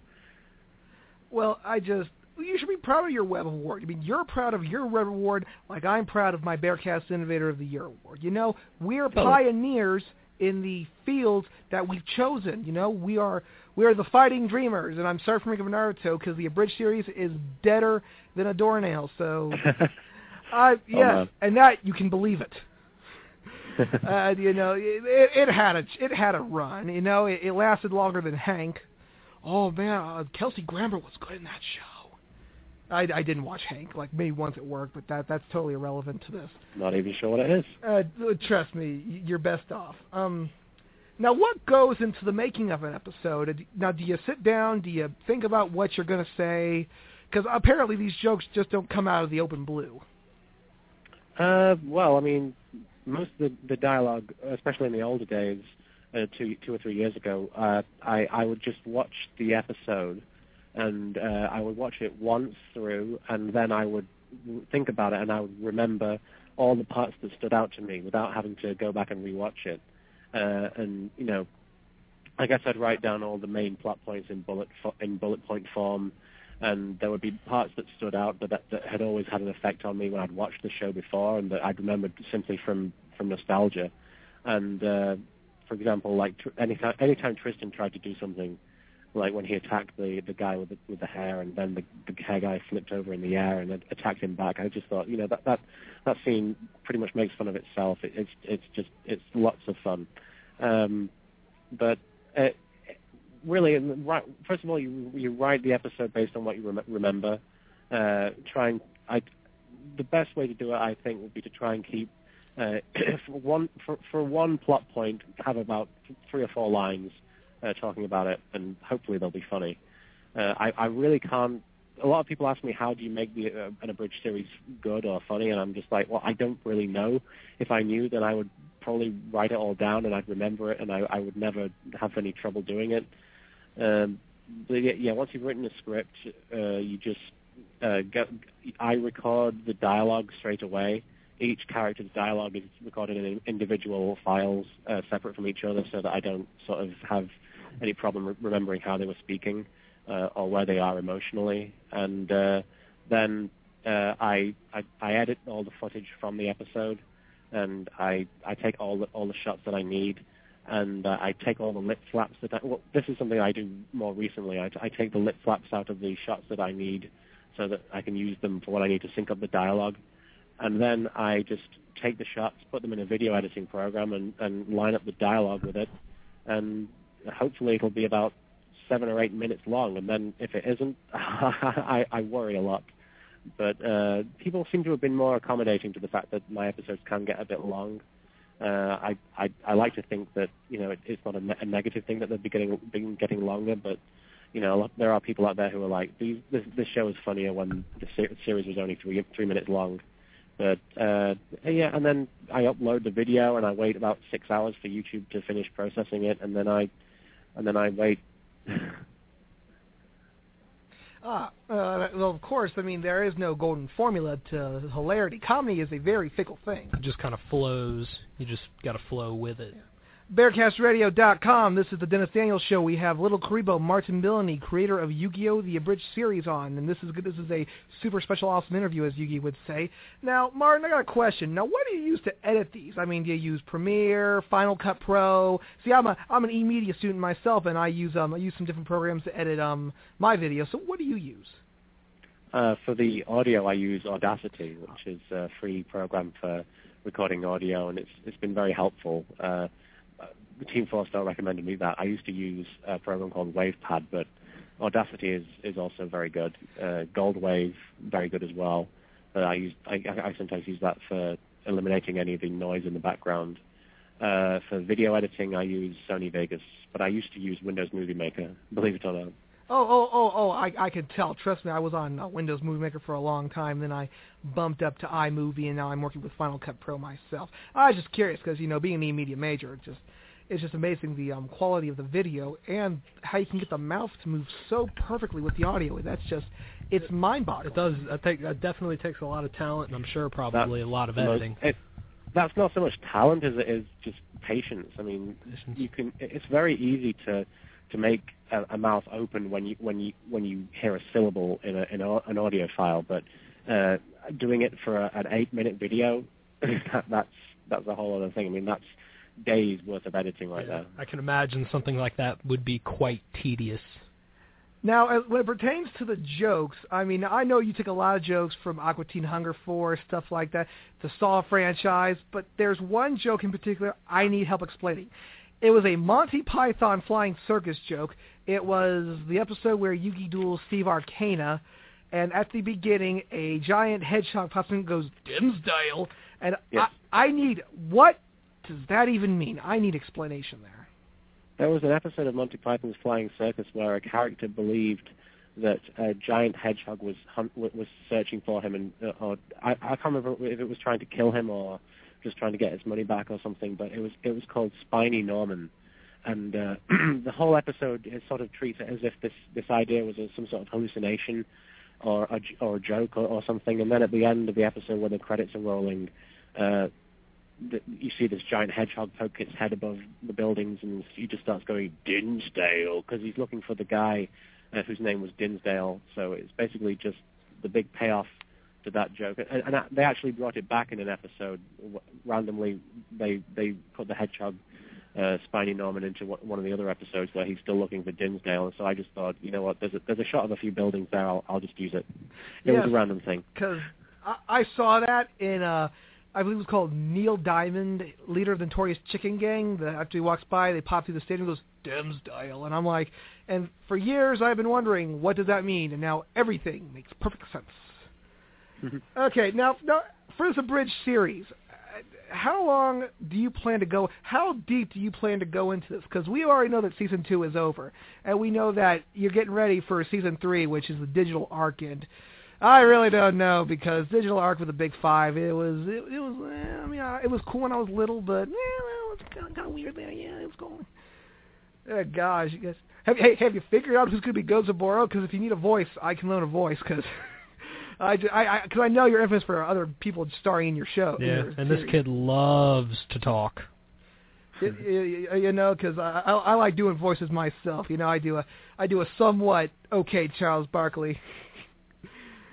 Well, I just you should be proud of your web award. I mean, you're proud of your web award, like I'm proud of my Bearcast Innovator of the Year award. You know, we're oh. pioneers in the fields that we've chosen. You know, we are we are the fighting dreamers, and I'm sorry for making Naruto because the abridged series is deader than a doornail. So, (laughs) uh, yes, Oh, and that you can believe it. (laughs) uh, you know, it, it had a it had a run. You know, it, it lasted longer than Hank. Oh man, uh, Kelsey Grammer was good in that show. I, I didn't watch Hank, like maybe once at work, but that that's totally irrelevant to this. Not even sure what it is. Uh, trust me, you're best off. Um, now, what goes into the making of an episode? Uh, Now, do you sit down? Do you think about what you're going to say? Because apparently these jokes just don't come out of the open blue. Uh, well, I mean, most of the, the dialogue, especially in the older days, uh, two two or three years ago, uh, I I would just watch the episode, and uh, I would watch it once through, and then I would think about it, and I would remember all the parts that stood out to me without having to go back and rewatch it. Uh, and you know, I guess I'd write down all the main plot points in bullet fo- in bullet point form, and there would be parts that stood out that, that that had always had an effect on me when I'd watched the show before, and that I'd remembered simply from from nostalgia. And uh, for example, like tr- anytime anytime Tristan tried to do something, like when he attacked the the guy with the, with the hair, and then the, the hair guy flipped over in the air and attacked him back. I just thought, you know, that that that scene pretty much makes fun of itself. It, it's it's just it's lots of fun. Um, but uh, really, first of all, you you write the episode based on what you rem- remember. Uh, try and I, the best way to do it, I think, would be to try and keep uh, (coughs) for one for, for one plot point, have about three or four lines uh, talking about it, and hopefully they'll be funny. Uh, I, I really can't. A lot of people ask me how do you make the, uh, an abridged series good or funny, and I'm just like, well, I don't really know. If I knew, then I would probably write it all down and I'd remember it, and I, I would never have any trouble doing it. Um, but yeah, once you've written a script, uh, you just uh, get. I record the dialogue straight away. Each character's dialogue is recorded in individual files, uh, separate from each other, so that I don't sort of have any problem re- remembering how they were speaking uh, or where they are emotionally. And uh, then uh, I, I I edit all the footage from the episode, and I I take all the all the shots that I need, and uh, I take all the lip flaps that I. Well, this is something I do more recently. I, I take the lip flaps out of the shots that I need, so that I can use them for what I need to sync up the dialogue, and then I just take the shots, put them in a video editing program, and and line up the dialogue with it, and hopefully it'll be about seven or eight minutes long. And then if it isn't, (laughs) I, I worry a lot. But uh, people seem to have been more accommodating to the fact that my episodes can get a bit long. Uh, I, I I like to think that you know it, it's not a, ne- a negative thing that they're getting been getting longer, but you know there are people out there who are like this, this show is funnier when the se- series was only three three minutes long. But uh, yeah, and then I upload the video and I wait about six hours for YouTube to finish processing it, and then I and then I wait. (laughs) Ah, uh, well, of course. I mean, there is no golden formula to hilarity. Comedy is a very fickle thing. It just kind of flows. You just got to flow with it. BearcastRadio.com. This is the Dennis Daniels Show. We have Little Kuriboh, Martin Billany, creator of Yu-Gi-Oh! The Abridged Series on, and this is this is a super special, awesome interview, as Yugi would say. Now, Martin, I got a question. Now, what do you use to edit these? I mean, do you use Premiere, Final Cut Pro? See, I'm a I'm an eMedia student myself, and I use um I use some different programs to edit um my videos. So, what do you use? Uh, for the audio, I use Audacity, which is a free program for recording audio, and it's it's been very helpful. Uh, Team Star recommended me that. I used to use a program called WavePad, but Audacity is is also very good. Uh, Gold Wave, very good as well. I use I, I sometimes use that for eliminating any of the noise in the background. Uh, for video editing, I use Sony Vegas, but I used to use Windows Movie Maker. (laughs) Believe it or not. Oh, oh, oh, oh! I I could tell. Trust me, I was on uh, Windows Movie Maker for a long time. Then I bumped up to iMovie, and now I'm working with Final Cut Pro myself. I was just curious because you know, being an media major, just it's just amazing the um, quality of the video and how you can get the mouth to move so perfectly with the audio. That's just it's mind-boggling. It does. I think that definitely takes a lot of talent, and I'm sure probably a lot of the most- editing. it, that's not so much talent as it is just patience. I mean, Patience. you can. It's very easy to to make a, a mouth open when you when you when you hear a syllable in a in a, an audio file, but uh, doing it for a, an eight minute video, that, (laughs) that's that's a whole other thing. I mean, that's days worth of editing right Yeah. there. I can imagine something like that would be quite tedious. Now, when it pertains to the jokes, I mean, I know you took a lot of jokes from Aqua Teen Hunger Force, stuff like that, the Saw franchise, but there's one joke in particular I need help explaining. It was a Monty Python flying circus joke. It was the episode where Yugi duels Steve Arkana, and at the beginning, a giant hedgehog pops in and goes, Dinsdale, and Yes. I, I need, what does that even mean? I need explanation there. There was an episode of Monty Python's Flying Circus where a character believed that a giant hedgehog was hunt, was searching for him, and uh, or I, I can't remember if it was trying to kill him or just trying to get his money back or something. But it was it was called Spiny Norman, and uh, (clears throat) the whole episode is sort of treats it as if this this idea was a, some sort of hallucination or a, or a joke or, or something. And then at the end of the episode, when the credits are rolling. Uh, you see this giant hedgehog poke its head above the buildings, and he just starts going Dinsdale because he's looking for the guy uh, whose name was Dinsdale. So it's basically just the big payoff to that joke, and, and that- they actually brought it back in an episode. Randomly, they they put the hedgehog. Uh, Spiny Norman into one one of the other episodes where he's still looking for Dinsdale, and so I just thought, you know what, there's a, there's a shot of a few buildings there. I'll, I'll just use it. It was a random thing. because I, I saw that in uh I believe it was called Neil Diamond, leader of the Notorious Chicken Gang. The, after he walks by, they pop through the stadium and goes Dial, and I'm like, and for years I've been wondering what does that mean, and now everything makes perfect sense. (laughs) okay, now now for this abridged series, how long do you plan to go? How deep do you plan to go into this? Because we already know that season two is over, and we know that you're getting ready for season three, which is the digital arc. And I really don't know because digital arc with the big five, it was it, it was. Eh, I mean, uh, it was cool when I was little, but eh, well, it's kind of, kind of weird there. Yeah, it was cool. Oh, gosh, you guys. Have, hey, have you figured out who's going to be Gozaburo? Because if you need a voice, I can loan a voice. Because (laughs) I, ju- I, I, cause I know you're infamous for other people starring in your show. Yeah, your and this kid loves to talk. Y- y- you know, because I, I I like doing voices myself. You know, I do a I do a somewhat okay Charles Barkley. (laughs)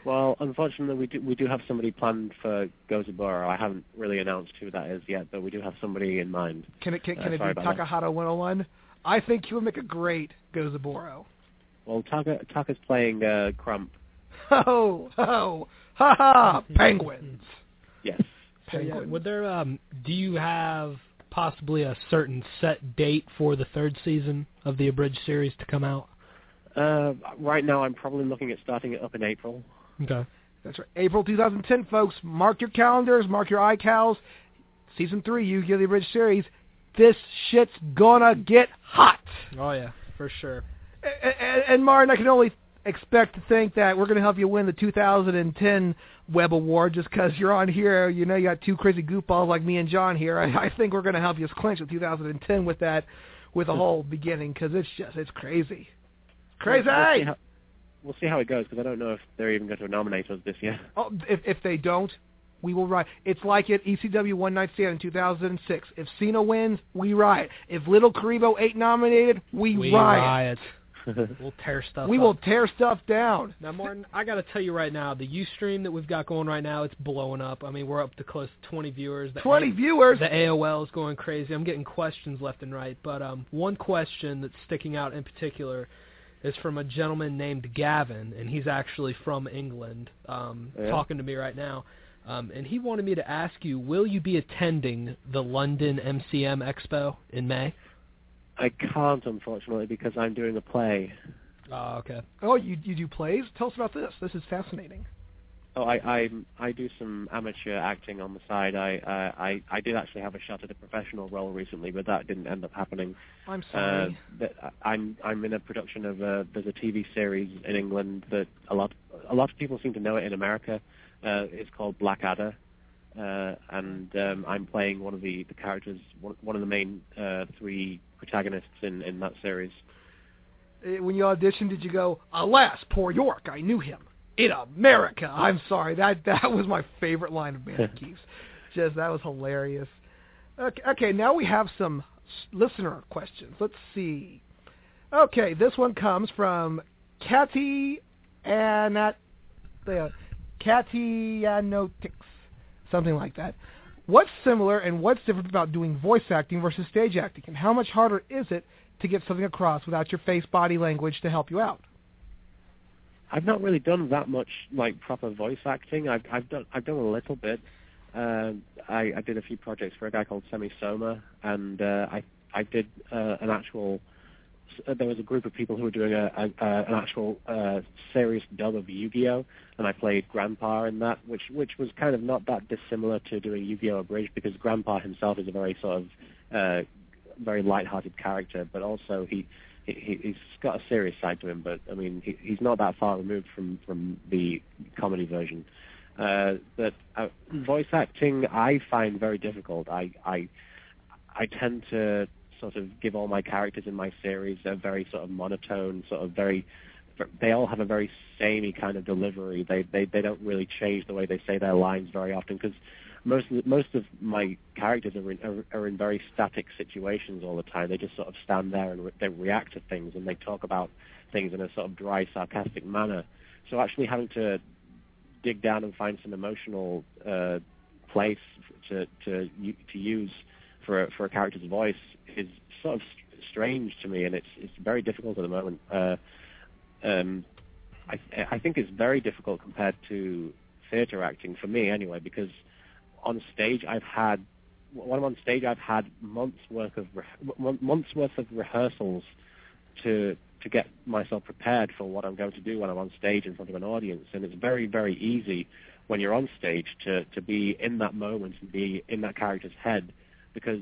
Well, unfortunately, we do we do have somebody planned for Gozaburo. I haven't really announced who that is yet, but we do have somebody in mind. Can it can, Uh, can it be about that. Takahata 101? I think he would make a great Gozaburo. Well, Taka Taka's playing uh, Crump. (laughs) Oh oh ha ha (laughs) penguins. Yes. (laughs) So, yeah, would there? Um, do you have possibly a certain set date for the third season of the abridged series to come out? Uh, right now, I'm probably looking at starting it up in April. Okay. That's right. April 2010, folks. Mark your calendars. Mark your iCals. Season three, you get oh! the Bridge series. This shit's gonna get hot. Oh yeah, for sure. And, and Martin, I can only expect to think that we're going to help you win the 2010 Web Award just because you're on here. You know, you got two crazy goofballs like me and John here. I, I think we're going to help you clinch the 2010 with that, with the whole beginning because it's just it's crazy, crazy. See how, we'll see how it goes because I don't know if they're even going to nominate us this year. Oh, if if they don't, we will riot. It's like at ECW One Night Stand in 2006. If Cena wins, we riot. If Little Kuriboh ain't nominated, we, We riot. riot. (laughs) We'll tear stuff. We up. will tear stuff down. Now, Martin, I got to tell you right now, the UStream that we've got going right now, it's blowing up. I mean, we're up to close to 20 viewers. The 20 A- viewers. The AOL is going crazy. I'm getting questions left and right. But um, one question that's sticking out in particular is from a gentleman named Gavin, and he's actually from England, um, Yeah. talking to me right now. Um, and he wanted me to ask you, will you be attending the London MCM Expo in May? I can't, unfortunately, because I'm doing a play. Oh, okay. Oh, you you do plays? Tell us about this. This is fascinating. Oh, I I I do some amateur acting on the side. I uh, I I did actually have a shot at a professional role recently, but that didn't end up happening. I'm Uh, sorry. but I'm I'm in a production of a there's a TV series in England that a lot a lot of people seem to know it in America. Uh, it's called Blackadder, uh, and um, I'm playing one of the, the characters, one, one of the main uh, three protagonists in, in that series. Uh, When you auditioned, did you go, "Alas, poor York, I knew him in America"? I'm sorry, that that was my favorite line of Bandit Keith's. (laughs) Just that was hilarious. Okay, okay, now we have some listener questions. Let's see. Okay, this one comes from Catty Anat, the Catty Anotics, something like that. What's similar and what's different about doing voice acting versus stage acting, and how much harder is it to get something across without your face body language to help you out? I've not really done that much like proper voice acting. I've I've done I've done a little bit. Uh, I, I did a few projects for a guy called Semi Soma, and uh, I I did uh, an actual. Uh, there was a group of people who were doing a, a, a an actual uh, serious dub of Yu-Gi-Oh, and I played Grandpa in that, which which was kind of not that dissimilar to doing Yu-Gi-Oh abridged because Grandpa himself is a very sort of uh, very light-hearted character, but also he he, he's got a serious side to him, but I mean, he, he's not that far removed from from the comedy version. Uh, but uh, voice acting, I find very difficult. I I I tend to sort of give all my characters in my series a very sort of monotone, sort of very. They all have a very samey kind of delivery. They they they don't really change the way they say their lines very often because most of the, most of my characters are in are, are in very static situations all the time. They just sort of stand there and re- they react to things and they talk about things in a sort of dry, sarcastic manner. So actually having to dig down and find some emotional uh, place to to to use for a, for a character's voice is sort of st- strange to me, and it's it's very difficult at the moment. Uh, um, I I think it's very difficult compared to theatre acting for me anyway, because on stage I've had when I'm on stage I've had months worth of re- months worth of rehearsals to to get myself prepared for what I'm going to do when I'm on stage in front of an audience, and it's very very easy when you're on stage to to be in that moment and be in that character's head because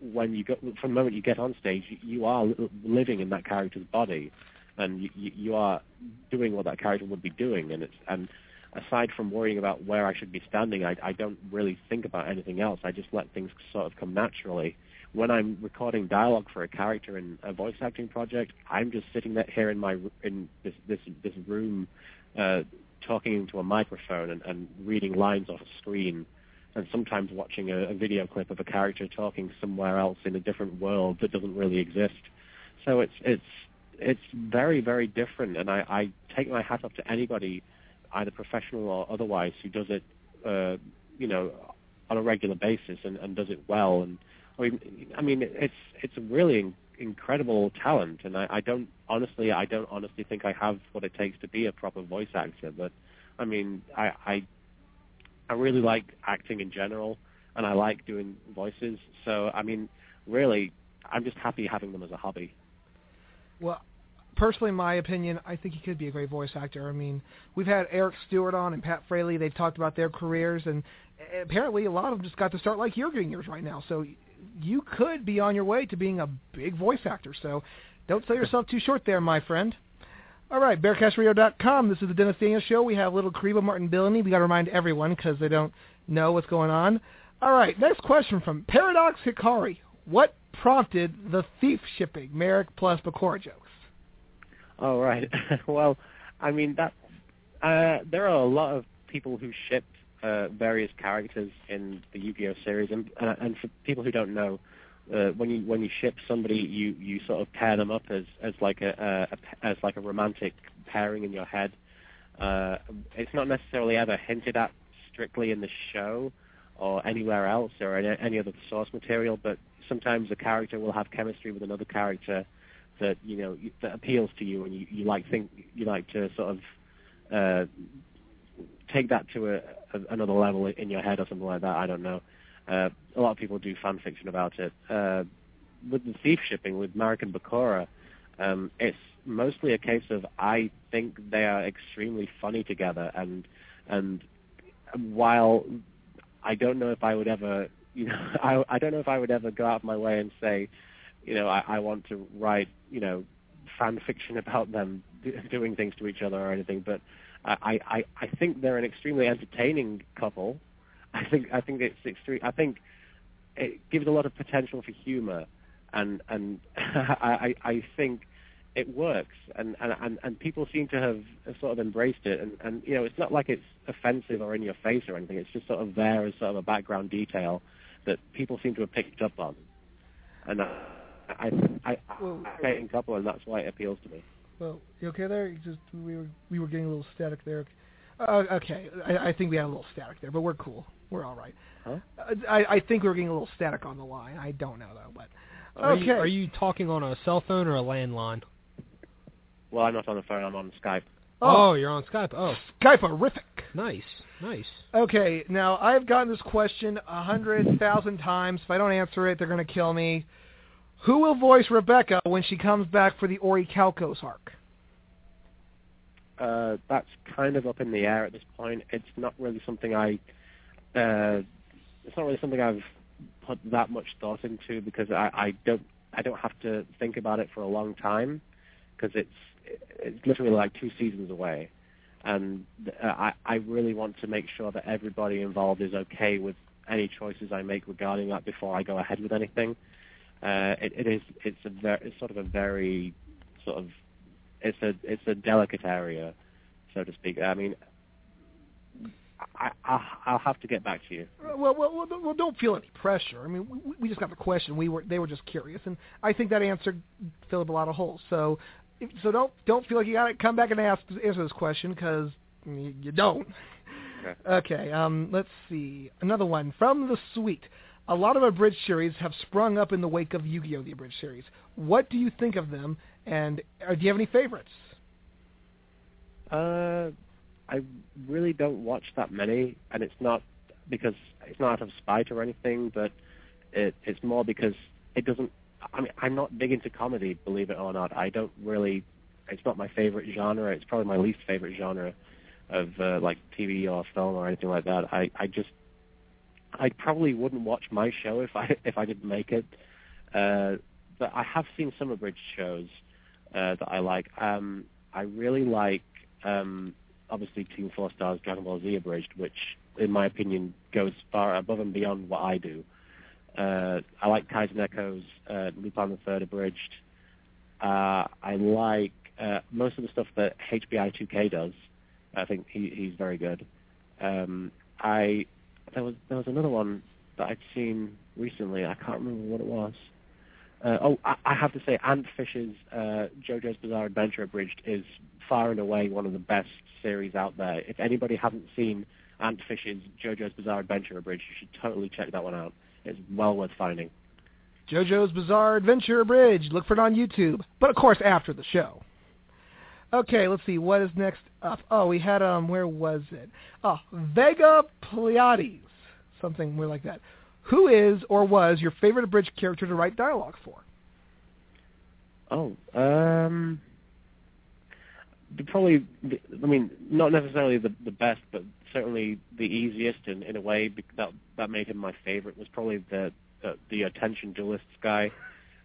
when you go from the moment you get on stage you, are living in that character's body and you you are doing what that character would be doing. And it's and aside from worrying about where I should be standing, I, I don't really think about anything else. I just let things sort of come naturally. When I'm recording dialogue for a character in a voice acting project, I'm just sitting there here in my in this this this room, uh, talking into a microphone and, and reading lines off a screen, and sometimes watching a, a video clip of a character talking somewhere else in a different world that doesn't really exist. So it's it's it's very very different, and I, I take my hat off to anybody either professional or otherwise, who does it, uh, you know, on a regular basis and, and does it well. And I mean, I mean, it's it's a really incredible talent, and I, I don't honestly, I don't honestly think I have what it takes to be a proper voice actor. But I mean, I I, I really like acting in general, and I like doing voices. So I mean, really, I'm just happy having them as a hobby. Well, personally, my opinion, I think he could be a great voice actor. I mean, we've had Eric Stuart on and Pat Fraley. They've talked about their careers, and apparently a lot of them just got to start like you're getting yours right now. So you could be on your way to being a big voice actor. So don't sell yourself too short there, my friend. All right, BearcastRadio.com. This is the Dennis Daniels Show. We have little Kuriboh Martin Billany. We got to remind everyone because they don't know what's going on. All right, next question from Paradox Hikari. What prompted the thief shipping Marik plus Bakura jokes? Oh right. (laughs) well, I mean that uh, there are a lot of people who ship uh, various characters in the Yu-Gi-Oh series, and uh, and for people who don't know, uh, when you when you ship somebody, you you sort of pair them up as as like a, a, a as like a romantic pairing in your head. Uh, it's not necessarily ever hinted at strictly in the show or anywhere else or any other source material, but sometimes a character will have chemistry with another character that you know that appeals to you, and you, you like think you like to sort of uh, take that to a, a, another level in your head or something like that. I don't know. Uh, a lot of people do fan fiction about it. Uh, with the thief shipping with Marik and Bakura, um, it's mostly a case of I think they are extremely funny together, and and while I don't know if I would ever, you know, (laughs) I I don't know if I would ever go out of my way and say, you know, I, I want to write, you know, fan fiction about them doing things to each other or anything, but I, I, I think they're an extremely entertaining couple. I think I think it's extreme. I think it gives a lot of potential for humor, and and (laughs) I I think it works, and, and and people seem to have sort of embraced it, and and you know it's not like it's offensive or in your face or anything. It's just sort of there as sort of a background detail that people seem to have picked up on, and I I I, Well- I, I couple, and that's why it appeals to me. Well, you okay there? You just we were we were getting a little static there. Uh, okay, I, I think we had a little static there, but we're cool. We're all right. Huh? Uh, I, I think we were getting a little static on the line. I don't know though, but Are okay. You, are you talking on a cell phone or a landline? Well, I'm not on the phone. I'm on Skype. Oh, you're on Skype. Oh, Skype-erific. nice, nice. Okay, now I've gotten this question a hundred thousand times. If I don't answer it, they're going to kill me. Who will voice Rebecca when she comes back for the Orichalcos arc? uh, that's kind of up in the air at this point. It's not really something I, uh, it's not really something I've put that much thought into because I, I don't, I don't have to think about it for a long time because it's, it's literally like two seasons away, and uh, I, I really want to make sure that everybody involved is okay with any choices I make regarding that before I go ahead with anything. Uh, it, it is, it's a very, it's sort of a very sort of it's a it's a delicate area, so to speak. I mean, I, I I'll have to get back to you. Uh, Well, well, well, well, don't feel any pressure. I mean, we, we just got the question. We were they were just curious, and I think that answer filled up a lot of holes. So, if, so don't don't feel like you got to come back and ask answer this question because you, you don't. Okay. Okay. Um, let's see another one from the suite. A lot of abridged series have sprung up in the wake of Yu-Gi-Oh! the abridged series. What do you think of them, and uh, do you have any favorites? Uh, I really don't watch that many, and it's not because it's not out of spite or anything, but it, it's more because it doesn't. I mean, I'm not big into comedy, believe it or not. I don't really. It's not my favorite genre. It's probably my least favorite genre of uh, like TV or film or anything like that. I I just I probably wouldn't watch my show if I (laughs) if I didn't make it. Uh, but I have seen some abridged shows uh, that I like. Um, I really like um, obviously Team Four Stars Dragon Ball Z abridged, which in my opinion goes far above and beyond what I do. Uh, I like Kaizen Echo's uh, Lupin the Third abridged. Uh, I like uh, most of the stuff that HBI 2K does. I think he, he's very good. Um, I there was there was another one that I'd seen recently. I can't remember what it was. Uh, oh, I, I have to say, Ant Fish's uh, JoJo's Bizarre Adventure abridged is far and away one of the best series out there. If anybody hasn't seen Ant Fish's JoJo's Bizarre Adventure abridged, you should totally check that one out. It's well worth finding. JoJo's Bizarre Adventure Abridged. Look for it on YouTube, but of course after the show. Okay, let's see what is next up. Oh, we had um, where was it? Oh, Vega Pleiades, something more like that. Who is or was your favorite abridged character to write dialogue for? Oh, um, probably. I mean, not necessarily the the best, but certainly the easiest, in in a way that that made him my favorite was probably the the, the attention duelists guy.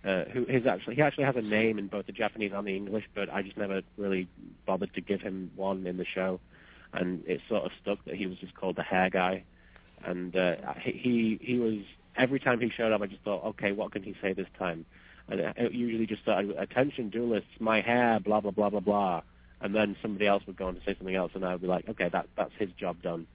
Uh, who is actually he actually has a name in both the Japanese and the English, but I just never really bothered to give him one in the show, and it sort of stuck that he was just called the hair guy, and uh, he he was every time he showed up, I just thought, okay, what can he say this time? And it usually just started, attention duelists, my hair, blah blah blah blah blah, and then somebody else would go on to say something else, and I would be like, okay, that that's his job done.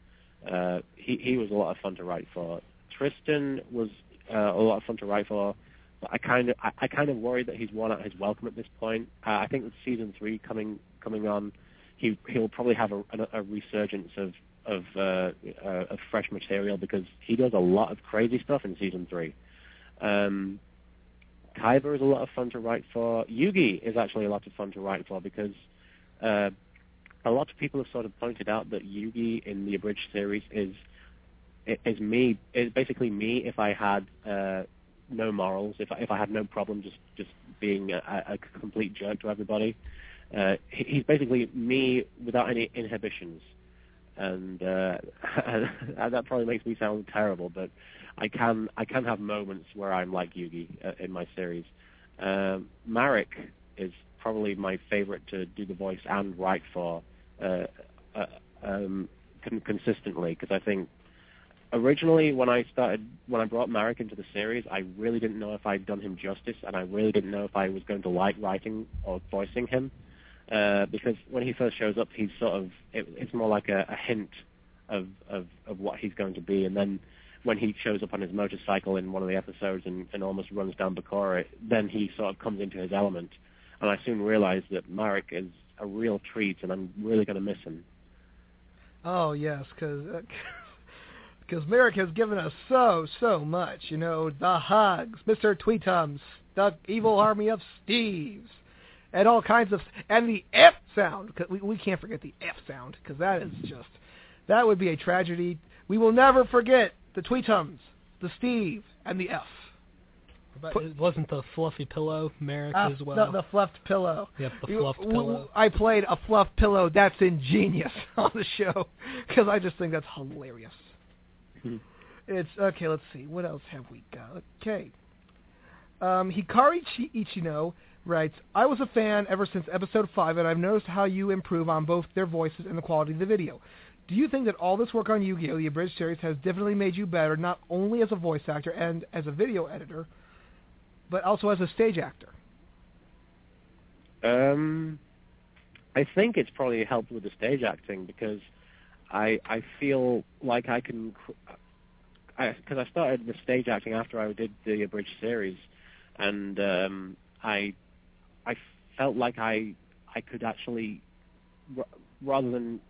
Uh, he he was a lot of fun to write for. Tristan was uh, a lot of fun to write for. But I kind of I, I kind of worry that he's worn out his welcome at this point. Uh, I think with season three coming coming on, he he'll probably have a, a, a resurgence of of uh, uh, of fresh material because he does a lot of crazy stuff in season three. Um, is a lot of fun to write for. Yugi is actually a lot of fun to write for because uh, a lot of people have sort of pointed out that Yugi in the abridged series is is me is basically me if I had uh, no morals, if I, if I had no problem just just being a, a complete jerk to everybody. Uh, he's basically me without any inhibitions, and uh, (laughs) that probably makes me sound terrible, but I can I can have moments where I'm like Yugi uh, in my series. Um, Marik is probably my favorite to do the voice and write for uh, uh, um, con- consistently because I think originally when I started when I brought Marik into the series, I really didn't know if I'd done him justice, and I really didn't know if I was going to like writing or voicing him. Uh, because when he first shows up, he's sort of it, it's more like a, a hint of, of of what he's going to be, and then when he shows up on his motorcycle in one of the episodes and, and almost runs down Bakura, then he sort of comes into his element. And I soon realized that Marik is a real treat, and I'm really going to miss him. Oh yes, because (laughs) because Marik has given us so so much. You know, the hugs, Mr. Tweetums, the evil (laughs) army of Steves, and all kinds of and the F sound. 'cause we we can't forget the F sound because that is just that would be a tragedy. We will never forget the Tweetums, the Steve, and the F. But it wasn't the fluffy pillow Marik Uh, as well. the, the fluffed pillow. Yep, the fluffed pillow. I played a fluffed pillow. That's ingenious (laughs) on the show because I just think that's hilarious. Hmm. It's okay. Let's see. What else have we got? Okay. Um, Hikari Chi- Ichino writes, "I was a fan ever since episode five, and I've noticed how you improve on both their voices and the quality of the video. Do you think that all this work on Yu-Gi-Oh! the abridged series has definitely made you better, not only as a voice actor and as a video editor, but also as a stage actor?" Um, I think it's probably helped with the stage acting because I I feel like I can because I, started the stage acting after I did the abridged series, and um, I I felt like I I could actually r- rather than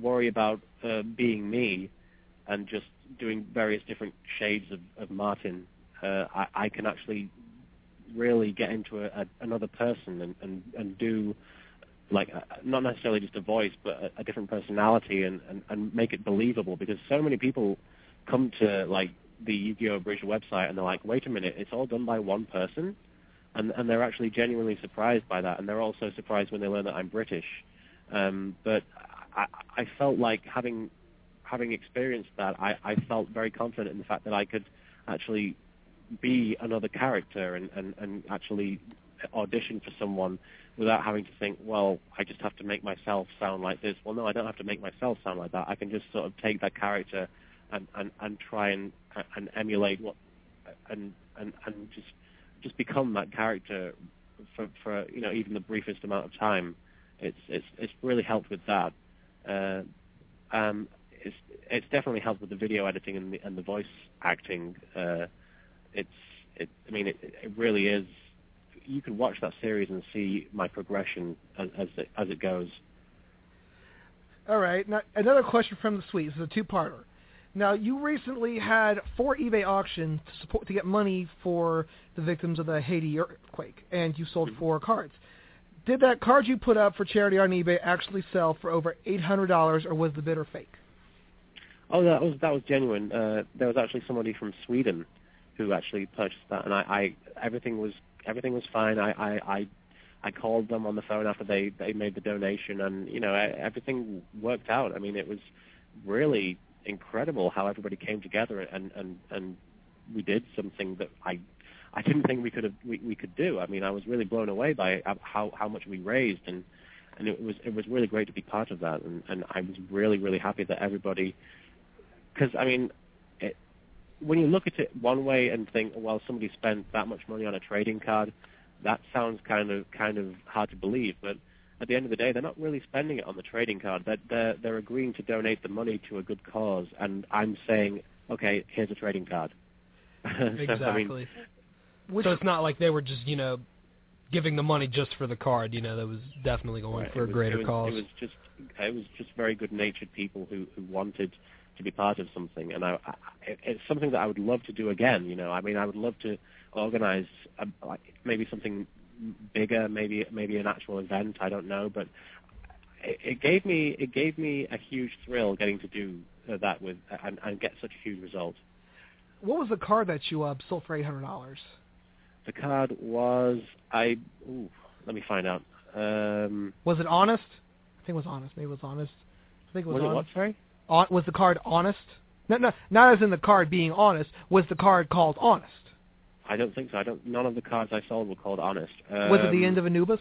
worry about uh, being me and just doing various different shades of, of Martin, uh, I, I can actually really get into a, a, another person and, and, and do like not necessarily just a voice but a, a different personality and, and, and make it believable because so many people come to like the Yu-Gi-Oh! Bridge website and they're like, wait a minute, it's all done by one person? And, and they're actually genuinely surprised by that and they're also surprised when they learn that I'm British. Um, but I, I felt like having having experienced that, I, I felt very confident in the fact that I could actually be another character and, and, and actually audition for someone without having to think, well, I just have to make myself sound like this. Well, no, I don't have to make myself sound like that. I can just sort of take that character and, and, and try and, and emulate what and, and, and just just become that character for, for you know even the briefest amount of time. It's it's it's really helped with that. Uh, um, it's it's definitely helped with the video editing and the and the voice acting. Uh, it's it. I mean, it, it really is. You can watch that series and see my progression as as it, as it goes. All right. Now, another question from the suite. This is a two-parter. Now, you recently had four eBay auctions to support to get money for the victims of the Haiti earthquake, and you sold four cards. Did that card you put up for charity on eBay actually sell for over eight hundred dollars, or was the bidder fake? Oh, that was that was genuine. Uh, there was actually somebody from Sweden who actually purchased that, and I, I everything was everything was fine. I, I I I called them on the phone after they they made the donation, and you know everything worked out. I mean, it was really incredible how everybody came together and and and we did something that I I didn't think we could have we, we could do. I mean, I was really blown away by how how much we raised, and and it was it was really great to be part of that, and and I was really really happy that everybody, because I mean, when you look at it one way and think, well, somebody spent that much money on a trading card, that sounds kind of kind of hard to believe, but at the end of the day, they're not really spending it on the trading card. They're, they're, they're agreeing to donate the money to a good cause, and I'm saying, okay, here's a trading card. (laughs) So, I mean, Exactly. so it's not like they were just, you know, giving the money just for the card. You know, that was definitely going Right. for a was, greater it was, cause. It was just it was just very good natured people who who wanted to be part of something, and I, I it's something that I would love to do again. You know, I mean, I would love to organize a, like maybe something bigger, maybe maybe an actual event. I don't know, but it, it gave me it gave me a huge thrill getting to do uh, that with and, and get such a huge result. What was the card that you uh, sold for eight hundred dollars? The card was I. Ooh, let me find out. Um, Was it honest? I think it was honest. Maybe it was honest. I think it was, was it what? Sorry. On, was the card honest? No, no, not as in the card being honest. Was the card called honest? I don't think so. I don't. None of the cards I sold were called honest. Um, was it the end of Anubis?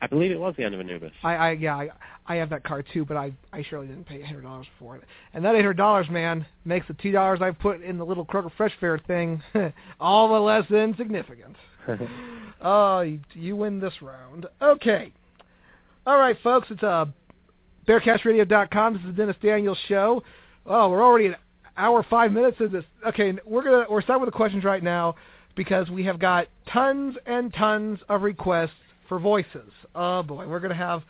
I believe it was the end of Anubis. I, I yeah, I, I have that card too, but I, I surely didn't pay eight hundred dollars for it. And that eight hundred dollars, man, makes the two dollars I put in the little Kroger Fresh Fair thing (laughs) all the less insignificant. (laughs) Oh, you, you win this round. Okay. All right, folks. It's uh, BearcastRadio.com. This is the Dennis Daniels Show. Oh, we're already an hour five minutes of this. Okay, we're gonna we're starting with the questions right now because we have got tons and tons of requests for voices. Oh boy, we're gonna have.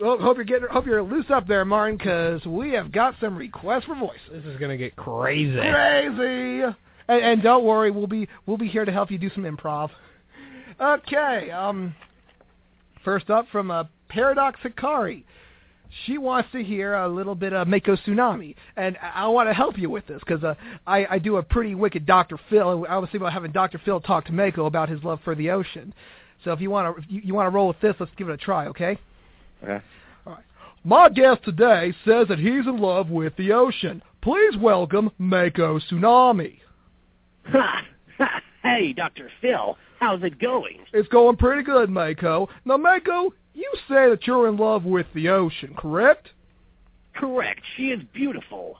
Well, hope you're getting hope you're loose up there, Martin, because we have got some requests for voices. This is gonna get crazy. Crazy. And, and don't worry, we'll be we'll be here to help you do some improv. Okay. Um. First up from uh, Paradox Hikari. She wants to hear a little bit of Mako Tsunami, and I want to help you with this because uh, I, I do a pretty wicked Dr. Phil. and I was thinking about having Dr. Phil talk to Mako about his love for the ocean. So if you want to you, you want to roll with this, let's give it a try, okay? Okay. All right. My guest today says that he's in love with the ocean. Please welcome Mako Tsunami. Ha! (laughs) Ha! Hey, Dr. Phil, how's it going? It's going pretty good, Mako. Now, Mako, you say that you're in love with the ocean, correct? Correct. She is beautiful.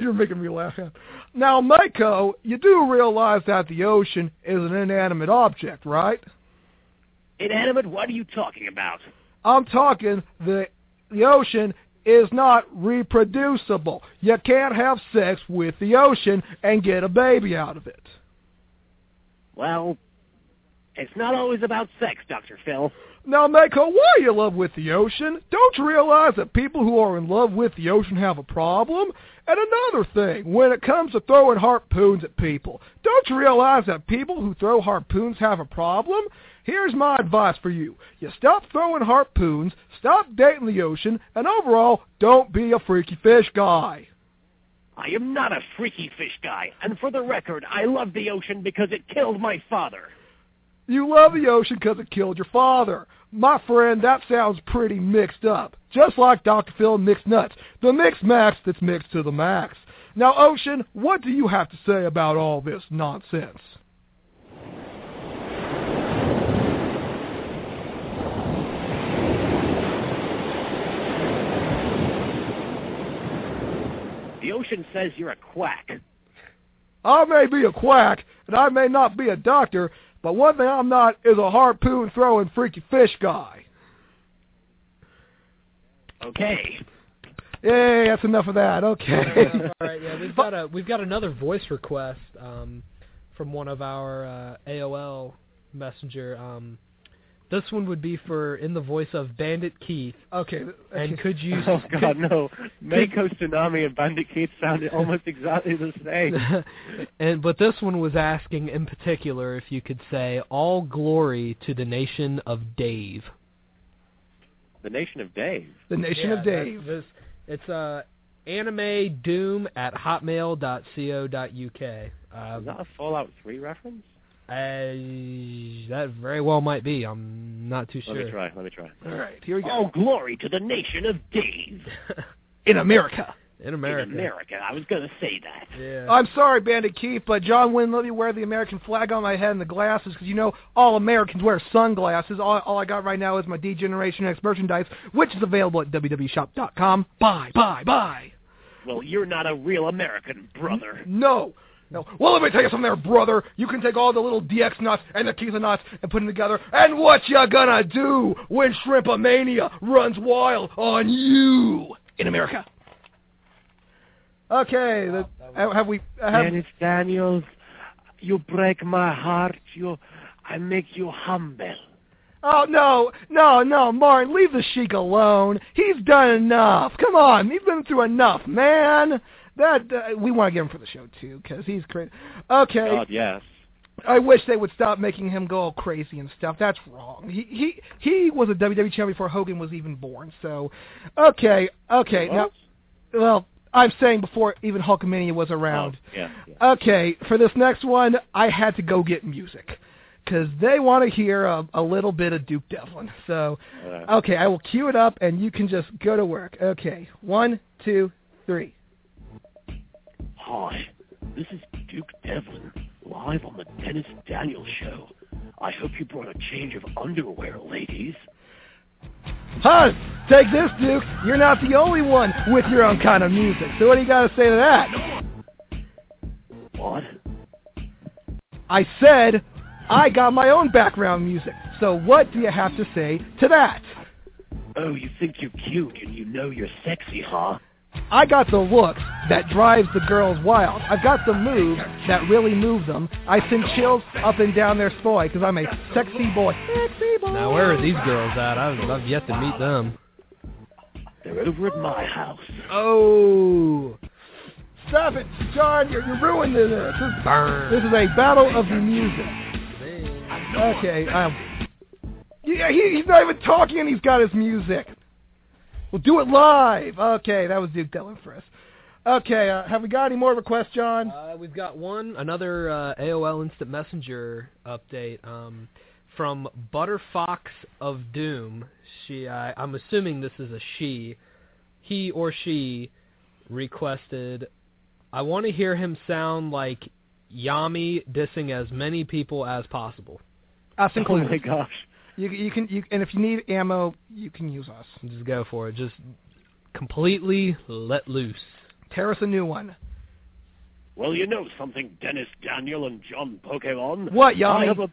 You're making me laugh. Now, Mako, you do realize that the ocean is an inanimate object, right? Inanimate? What are you talking about? I'm talking the the ocean is not reproducible. You can't have sex with the ocean and get a baby out of it. Well, it's not always about sex, Dr. Phil. Now, Mako, why are you in love with the ocean? Don't you realize that people who are in love with the ocean have a problem? And another thing, when it comes to throwing harpoons at people, don't you realize that people who throw harpoons have a problem? Here's my advice for you. You stop throwing harpoons, stop dating the ocean, and overall, don't be a freaky fish guy. I am not a freaky fish guy, and for the record, I love the ocean because it killed my father. You love the ocean because it killed your father. My friend, that sounds pretty mixed up. Just like Dr. Phil mixed nuts. The mixed max that's mixed to the max. Now, Ocean, what do you have to say about all this nonsense? The ocean says you're a quack. I may be a quack, and I may not be a doctor, but one thing I'm not is a harpoon throwing freaky fish guy. Okay. Yay, that's enough of that. Okay. All right, yeah, we've (laughs) got a we've got another voice request um, from one of our uh, AOL messenger. Um, this one would be for in the voice of Bandit Keith. Okay. And could you? (laughs) Oh God, no! Mako Tsunami and Bandit Keith sounded almost exactly the same. (laughs) and but this one was asking in particular if you could say all glory to the nation of Dave. The Nation of Dave. The Nation Yeah, of Dave. that's- This, it's uh, anime doom at hotmail.co.uk. Uh, Is that a Fallout 3 reference? Uh, that very well might be. I'm not too sure. Let me try. Let me try. All right, here we go. All glory to the nation of Dave. (laughs) In America. In America. In America. I was going to say that. Yeah. I'm sorry, Bandit Keith, but John wouldn't let me wear the American flag on my head and the glasses because you know all Americans wear sunglasses. All, all I got right now is my D-Generation X merchandise, which is available at www.shop.com. Buy, buy, buy. Well, you're not a real American, brother. No. No. Well, let me tell you something there, brother. You can take all the little DX nuts and the Keith nuts and put them together, and what you gonna do when Shrimpomania runs wild on you in America? Okay, the, have uh, have we uh, have, Dennis Daniels, you break my heart. You, I make you humble. Oh no, no, no, Martin, leave the Sheik alone. He's done enough. Come on, he's been through enough, man. That uh, we want to get him for the show too, because he's crazy. Okay, God, yes. I wish they would stop making him go all crazy and stuff. That's wrong. He he he was a WWE champion before Hogan was even born. So, okay, okay. Now, well, I'm saying before even Hulkamania was around. Oh, yeah, yeah. Okay, for this next one, I had to go get music because they want to hear a, a little bit of Duke Devlin. So, okay, I will cue it up, and you can just go to work. Okay, one, two, three. Hi, this is Duke Devlin, live on the Dennis Daniels Show. I hope you brought a change of underwear, ladies. Huh? Take this, Duke. You're not the only one with your own kind of music. So what do you got to say to that? What? I said I got my own background music. So what do you have to say to that? Oh, you think you're cute and you know you're sexy, huh? I got the look that drives the girls wild. I've got the moves that really move them. I send chills up and down their spine because I'm a sexy boy. Sexy boy. Now where are these girls at? I've, I've yet to meet them. They're over at my house. Oh. Stop it, John. You're, you're ruining this. This is, Burn. this is a battle of the music. Okay. Um, yeah, he, he's not even talking and he's got his music. We'll do it live. Okay, that was Duke Devlin for us. Okay, uh, have we got any more requests, John? Uh, we've got one, another uh, AOL Instant Messenger update um, from Butterfox of Doom. She, I, I'm assuming this is a she. He or she requested, I want to hear him sound like Yami dissing as many people as possible. Us Oh my gosh. You, you can, you, and if you need ammo, you can use us. Just go for it. Just completely let loose. Tear us a new one. Well, you know something, Dennis Daniel and John Pokémon. What, I have a,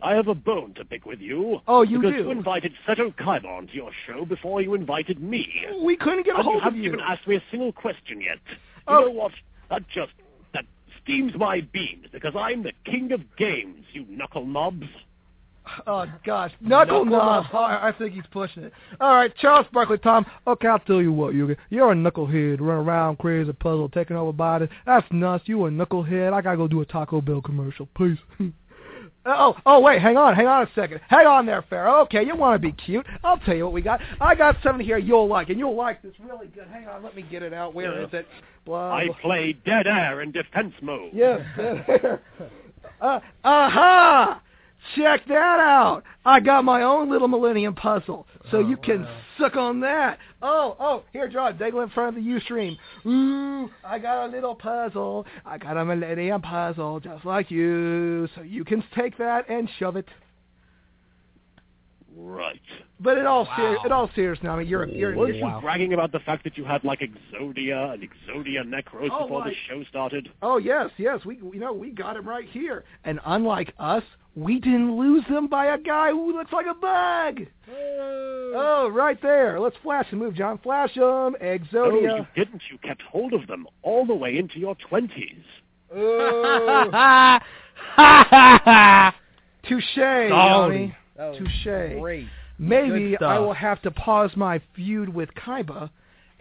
I have a bone to pick with you. Oh, you because do? you invited Seto Kaiba to your show before you invited me. We couldn't get a And you hold of haven't even asked me a single question yet. Oh. You know what? That just that steams my beans because I'm the king of games, you knuckle knobs. Oh gosh, knuckle, Knuckle knob. knob. (laughs) I I think he's pushing it. All right, Charles Barkley, Tom. Okay, I'll tell you what, you you're a knucklehead, running around crazy puzzle, taking over bodies. That's nuts. You a knucklehead. I gotta go do a Taco Bell commercial, please. (laughs) oh, oh wait, hang on, hang on a second. Hang on there, Pharaoh. Okay, you want to be cute? I'll tell you what we got. I got something here you'll like, and you'll like this really good. Hang on, let me get it out. Where Yeah. is it? Blah. I blah. play dead air in defense mode. Yes. (laughs) uh, aha! Check that out. I got my own little Millennium puzzle, so Oh, you can wow. suck on that. Oh, oh, here, John, dangle in front of the Ustream. Ooh, I got a little puzzle. I got a Millennium puzzle, just like you, so you can take that and shove it. Right. But in all Wow. ser- in all seriousness, now, I mean, you're you're, Weren't you're you bragging about the fact that you had like Exodia and Exodia Necros Oh, before the show started? Oh yes, yes. We you know we got him right here. And unlike us, we didn't lose them by a guy who looks like a bug. Oh, right there. Let's flash the move, John. Flash them. No, Exodia. Oh, you didn't. You kept hold of them all the way into your twenties. Oh, (laughs) touche, Johnny. Touche. Maybe I will have to pause my feud with Kaiba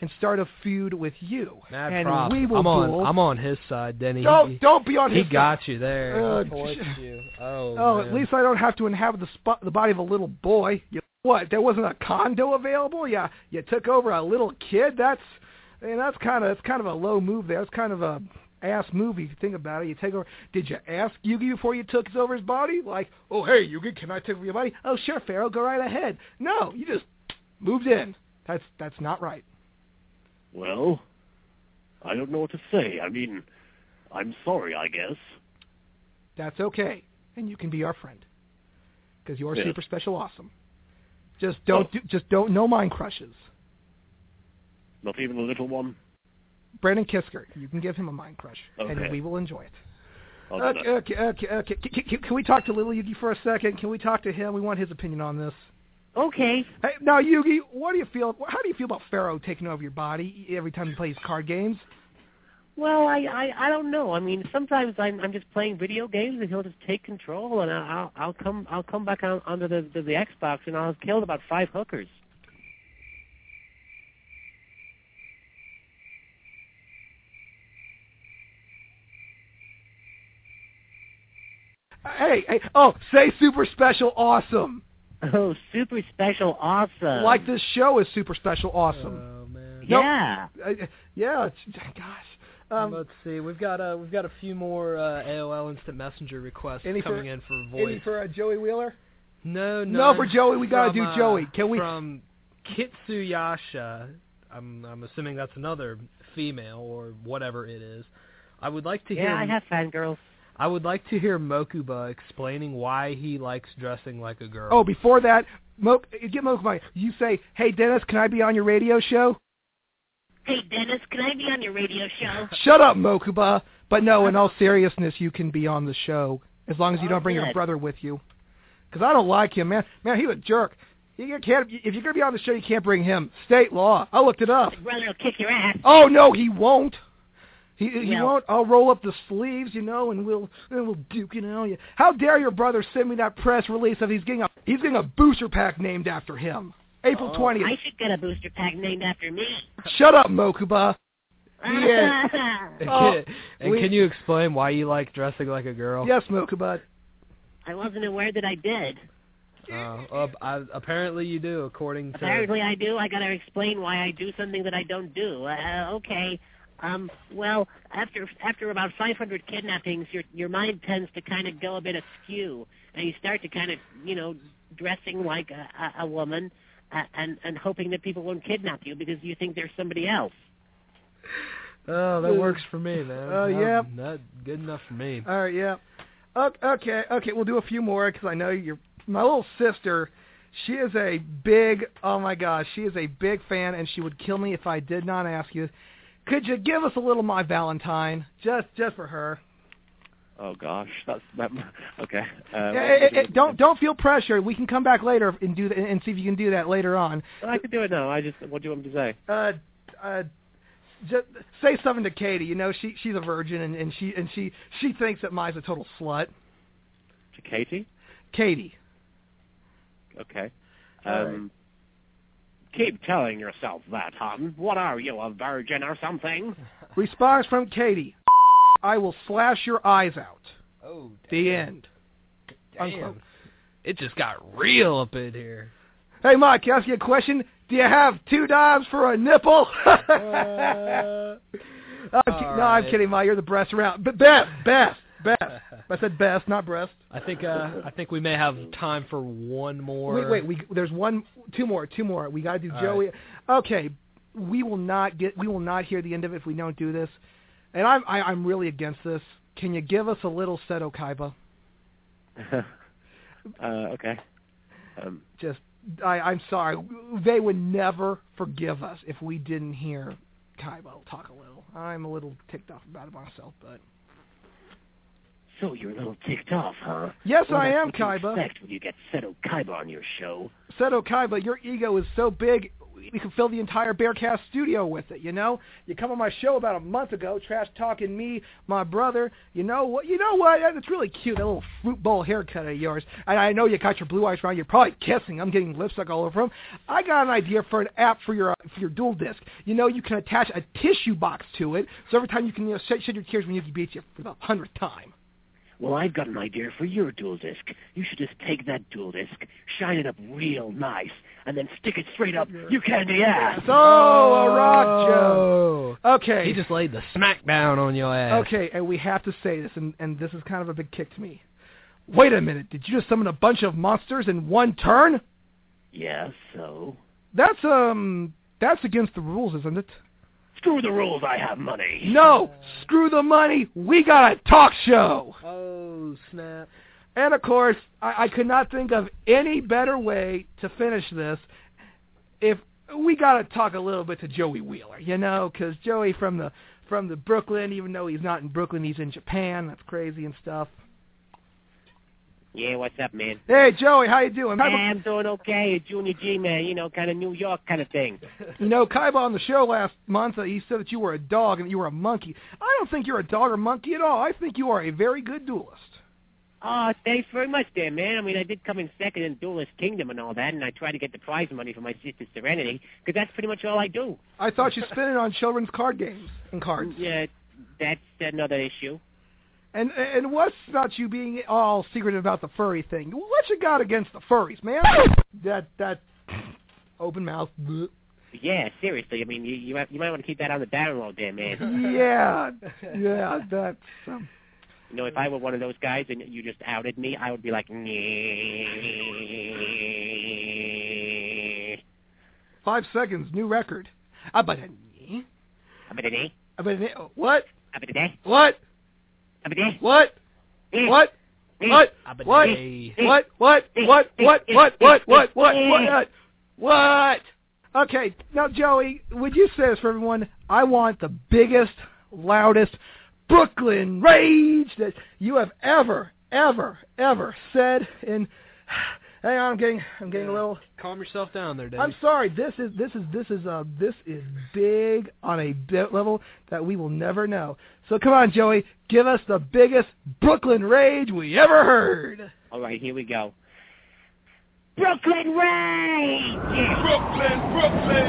and start a feud with you. Mad and props. we will I'm on. duel. I'm on his side, Denny. Don't he, don't be on he his side. He got you there. Uh, (laughs) you. Oh, Oh, man. at least I don't have to inhabit the spot, the body of a little boy. You, what? There wasn't a condo available. Yeah, you took over a little kid. That's, I mean, that's kind of that's kind of a low move there. That's kind of a ass move if you think about it. You take over. Did you ask Yugi before you took over his body? Like, oh hey Yugi, can I take over your body? Oh sure, Pharaoh, go right ahead. No, you just moved in. That's that's not right. Well, I don't know what to say. I mean, I'm sorry, I guess. That's okay, and you can be our friend because you're Yeah. super special, awesome. Just don't Oh. do, just don't no mind crushes. Not even a little one. Brandon Kisker, you can give him a mind crush, and we will enjoy it. Okay, okay, okay, okay. Can, can, can we talk to Little Yugi for a second? Can we talk to him? We want his opinion on this. Okay. Hey, now, Yugi, what do you feel? How do you feel about Pharaoh taking over your body every time he plays card games? Well, I, I I don't know. I mean, sometimes I'm I'm just playing video games and he'll just take control and I'll I'll come I'll come back on onto the, the the Xbox and I'll have killed about five hookers. Hey, hey, oh, say super special awesome. Oh, super special, awesome! like this show is super special awesome. Oh man. No. Yeah. Uh, yeah, it's, gosh. Um, Let's see. We've got uh, we've got a few more uh, AOL Instant Messenger requests Any for- coming in for voice. any voice. for uh, Joey Wheeler? no, No, no. for Joey, we gotta from, do uh, Joey. Can we- From Kitsuyasha. I'm I'm assuming that's another female or whatever it is. I would like to hear. Yeah, I have fangirls. I would like to hear Mokuba explaining why he likes dressing like a girl. Oh, before that, Mo, get Mokuba. You say, "Hey Dennis, can I be on your radio show?" Hey, Dennis, can I be on your radio show? (laughs) Shut up, Mokuba. But no, in all seriousness, you can be on the show as long as you Oh, don't bring your brother with you. Because I don't like him, man. Man, he's a jerk. You can't. If you're gonna be on the show, you can't bring him. State law. I looked it up. Your brother will kick your ass. Oh no, he won't. He he Well- won't. I'll roll up the sleeves, you know, and we'll and we'll duke it out. How dare your brother send me that press release of he's getting a he's getting a booster pack named after him. April Oh, twentieth. I should get a booster pack named after me. Shut up, Mokuba. Yeah. (laughs) Oh, can, and we- can you explain why you like dressing like a girl? Yes, Mokuba. I wasn't aware that I did. Uh, uh, I, apparently you do, according to. Apparently I do. I gotta explain why I do something that I don't do. Uh, okay. Um, well, after after about 500 kidnappings, your your mind tends to kind of go a bit askew, and you start to kind of, you know, dressing like a, a, a woman, uh, and and hoping that people won't kidnap you because you think there's somebody else. Oh, that works for me, man. Oh, Um, yeah. That good enough for me. All right, yeah. Okay, okay, we'll do a few more because I know you're my little sister. She is a big, oh my gosh, she is a big fan, and she would kill me if I did not ask you. Could you give us a little Mai Valentine, just just for her? Oh gosh, that's that. (laughs) Okay. Uh, eh, eh, don't don't feel pressure. We can come back later and do that, and see if you can do that later on. I could do it now. I just. What do you want me to say? Uh, uh, just say something to Katie. You know, she she's a virgin, and, and she and she she thinks that Mai's a total slut. To Katie? Katie. Okay. Um. Keep telling yourself that, hon. What are you, a virgin or something? (laughs) Response from Katie. I will slash your eyes out. Oh, The end. damn. Unquote. It just got real up in here. Hey, Mike, can I ask you a question? Do you have two dimes for a nipple? (laughs) Uh, I'm ki- all no, I'm kidding, Mike. You're the breast around. But Beth, best, best. I said best, not breast. I think uh, I think we may have time for one more. Wait, wait. We there's one, two more, two more. We got to do All Joey. Okay, we will not get. We will not hear the end of it if we don't do this. And I'm I, I'm really against this. Can you give us a little Seto Kaiba? (laughs) uh, okay. Um, Just I I'm sorry. They would never forgive us if we didn't hear Kaiba talk a little. I'm a little ticked off about it myself, but So you're a little ticked off, huh? yes, Well, I am Kaiba. expect when you get Seto Kaiba on your show. Seto Kaiba, your ego is so big, we can fill the entire Bearcast studio with it. You know, you come on my show about a month ago, trash talking me, my brother. You know what? You know what? It's really cute that little fruit bowl haircut of yours. And I know you got your blue eyes around. You're probably kissing. I'm getting lipstick all over them. I got an idea for an app for your uh, for your duel disk. You know, you can attach a tissue box to it, so every time you can you know, shed, shed your tears when you beat you for the hundredth time. Well, I've got an idea for your duel disk. You should just take that duel disk, shine it up real nice, and then stick it straight up you candy ass. So a rock joke. Oh. Okay. He just laid the smackdown on your ass. Okay, and we have to say this, and, and this is kind of a big kick to me. Wait a minute, did you just summon a bunch of monsters in one turn? Yeah, so? That's um, that's against the rules, isn't it? Screw the rules, I have money. No, screw the money. We got a talk show. Oh snap! And of course, I, I could not think of any better way to finish this. If we got to talk a little bit to Joey Wheeler, you know, because Joey from the from the Brooklyn, even though he's not in Brooklyn, he's in Japan. That's crazy and stuff. Yeah, what's up, man? Hey, Joey, how you doing? Hey, I'm doing okay. A Junior G, man. You know, kind of New York kind of thing. You know, Kaiba on the show last month, uh, he said that you were a dog and that you were a monkey. I don't think you're a dog or monkey at all. I think you are a very good duelist. Oh, thanks very much there, man. I mean, I did come in second in Duelist Kingdom and all that, and I tried to get the prize money for my sister Serenity, because that's pretty much all I do. I thought you spent it on children's card games and cards. (laughs) Yeah, that's another issue. And and what's about you being all secretive about the furry thing? What you got against the furries, man? (laughs) That that open mouth. (laughs) Yeah, seriously. I mean, you you, have, you might want to keep that on the down low there, man. (laughs) Yeah, yeah, that's. Um, You know, if I were one of those guys and you just outed me, I would be like, five seconds, new record. Ah, but Abadade, but what? abadade, What? What? What? What? What? What? What? What? What? What? What? What? What? What? Okay, now Joey, would you say this for everyone? I want the biggest, loudest Brooklyn rage that you have ever, ever, ever said in Hang on, I'm getting I'm getting a little Calm yourself down there, Dave. I'm sorry. This is this is this is uh this is big on a bit level that we will never know. So come on, Joey, give us the biggest Brooklyn rage we ever heard. All right, here we go. Brooklyn Rage! Brooklyn, Brooklyn.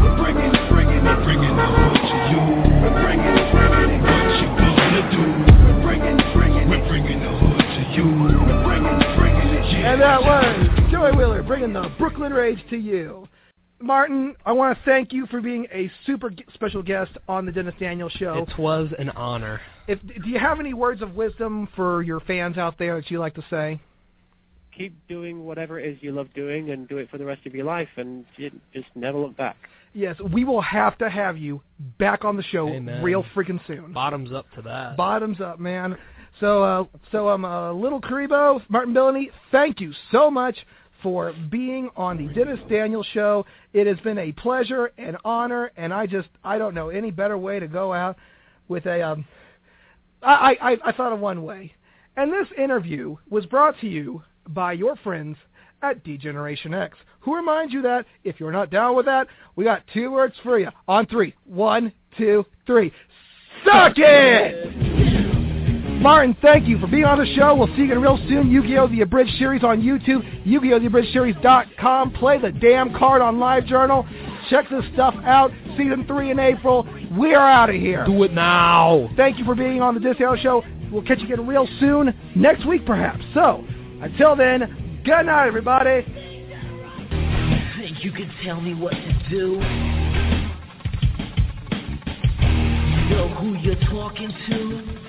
We're bringing, bringing it, bringing the hood to you. We're bringing, bringing what you gonna do? We're bringing, bringing, we're bringing the hood to you. Bringing, bringing it, yeah. And that was Joey Wheeler bringing the Brooklyn Rage to you. Martin, I want to thank you for being a super special guest on the Dennis Daniels Show. It was an honor. If, do you have any words of wisdom for your fans out there that you like to say? Keep doing whatever it is you love doing, and do it for the rest of your life, and just never look back. Yes, we will have to have you back on the show Amen. real freaking soon. Bottoms up to that. Bottoms up, man. So, uh, so um, uh, little Kuriboh, Martin Billany, thank you so much for being on the Dennis Daniels Show. It has been a pleasure and honor, and I just I don't know any better way to go out with a. Um, I, I I thought of one way, and this interview was brought to you by your friends at D-Generation X, who remind you that if you're not down with that, we got two words for you on three. One, two, three. Suck it! Martin, thank you for being on the show. We'll see you again real soon. Yu-Gi-Oh! The Abridged Series on YouTube, Yu-Gi-Oh! The Abridged Series.com. Play the damn card on LiveJournal. Check this stuff out. Season 3 in April. We are out of here. Do it now. Thank you for being on the Disco Show. We'll catch you again real soon, next week perhaps. So, until then, good night, everybody. Think you can tell me what to do? You know who you're talking to?